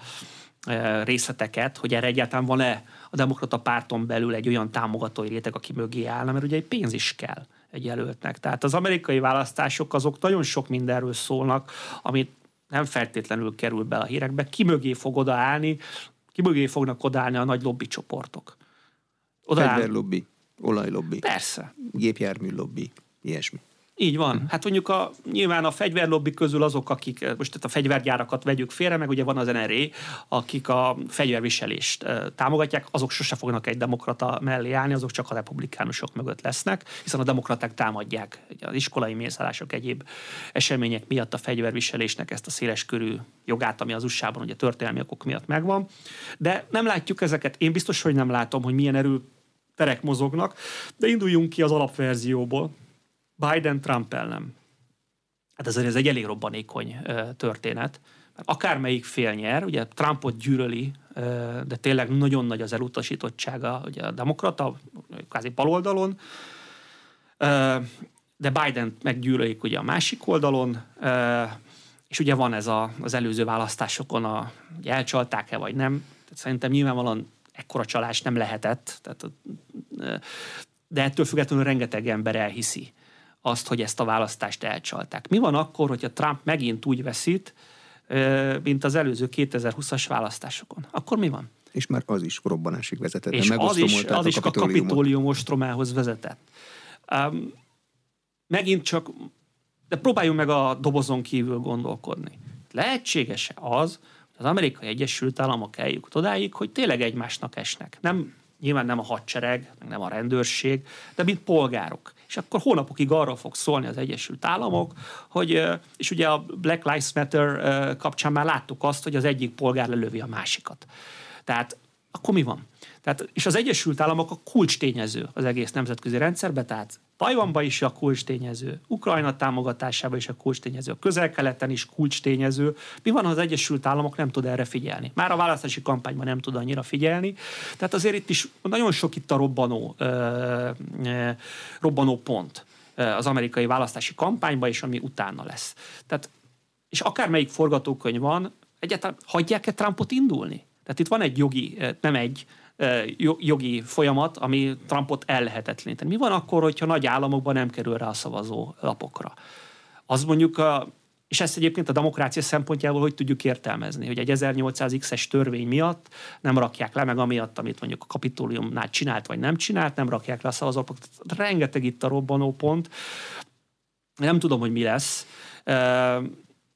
eh, részleteket, hogy erre egyáltalán van-e a demokrata párton belül egy olyan támogatói réteg, aki mögé állna, mert ugye egy pénz is kell egy jelöltnek. Tehát az amerikai választások azok nagyon sok mindenről szólnak, amit nem feltétlenül kerül be a hírekbe, ki mögé fog odaállni, ki mögé fognak odaállni a nagy lobby csoportok. Fegyverlobbi, olajlobbi. Persze. Gépjármű lobby, ilyesmi. Így van. Hát mondjuk a, nyilván a fegyverlobbi közül azok, akik, most tehát a fegyvergyárakat vegyük félre, meg ugye van az NRA, akik a fegyverviselést e, támogatják, azok sose fognak egy demokrata mellé állni, azok csak a republikánusok mögött lesznek, hiszen a demokraták támadják az iskolai mészállások egyéb események miatt a fegyverviselésnek ezt a széleskörű jogát, ami az USA-ban ugye történelmi okok miatt megvan. De nem látjuk ezeket. Én biztos, hogy nem látom, hogy milyen erő terek mozognak, de induljunk ki az alapverzióból Biden-Trump ellen. Hát ez, ez egy elég robbanékony történet. Akármelyik fél nyer, ugye Trumpot gyűlöli, de tényleg nagyon nagy az elutasítottsága ugye a demokrata, kvázi baloldalon, de Biden meggyűlölik ugye a másik oldalon, és ugye van ez a, az előző választásokon, a, hogy elcsalták-e vagy nem. Tehát szerintem nyilvánvalóan ekkora csalás nem lehetett, tehát, de ettől függetlenül rengeteg ember elhiszi azt, hogy ezt a választást elcsalták. Mi van akkor, hogyha Trump megint úgy veszít, mint az előző 2020-as választásokon? Akkor mi van? És már az is robbanásig vezetett. És az is, az is a kapitólium ostromához vezetett. Um, megint csak, de próbáljunk meg a dobozon kívül gondolkodni. Lehetséges-e az, hogy az amerikai Egyesült Államok eljut odáig, hogy tényleg egymásnak esnek? Nem, nyilván nem a hadsereg, meg nem a rendőrség, de mint polgárok. És akkor hónapokig arra fog szólni az Egyesült Államok, hogy, és ugye a Black Lives Matter kapcsán már láttuk azt, hogy az egyik polgár lelövi a másikat. Tehát akkor mi van? Tehát, és az Egyesült Államok a kulcs tényező az egész nemzetközi rendszerben, tehát Tajvanban is a kulcs tényező, Ukrajna támogatásában is a kulcs tényező, a közel-keleten is kulcs tényező. Mi van, ha az Egyesült Államok nem tud erre figyelni? Már a választási kampányban nem tud annyira figyelni. Tehát azért itt is nagyon sok itt a robbanó, robbanó pont az amerikai választási kampányban, és ami utána lesz. Tehát, és akármelyik forgatókönyv van, egyáltalán hagyják-e Trumpot indulni? Tehát itt van egy jogi, nem egy, jogi folyamat, ami Trumpot ellehetetleníteni. Mi van akkor, hogyha nagy államokban nem kerül rá a szavazó lapokra? Az mondjuk és ezt egyébként a demokrácia szempontjából hogy tudjuk értelmezni, hogy egy 1800X-es törvény miatt nem rakják le, meg amiatt, amit mondjuk a kapitóliumnál csinált, vagy nem csinált, nem rakják le a szavazólapokat. Rengeteg itt a robbanó pont. Nem tudom, hogy mi lesz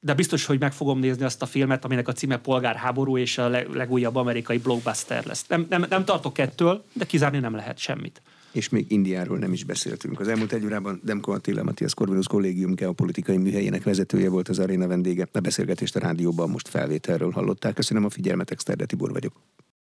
de biztos, hogy meg fogom nézni azt a filmet, aminek a címe Polgárháború, és a legújabb amerikai blockbuster lesz. Nem, nem, nem tartok ettől, de kizárni nem lehet semmit. És még Indiáról nem is beszéltünk. Az elmúlt egy órában Demko Attila, Matthias Corvinus kollégium geopolitikai műhelyének vezetője volt az aréna vendége. A beszélgetést a rádióban most felvételről hallották. Köszönöm a figyelmet, Exterde Tibor vagyok.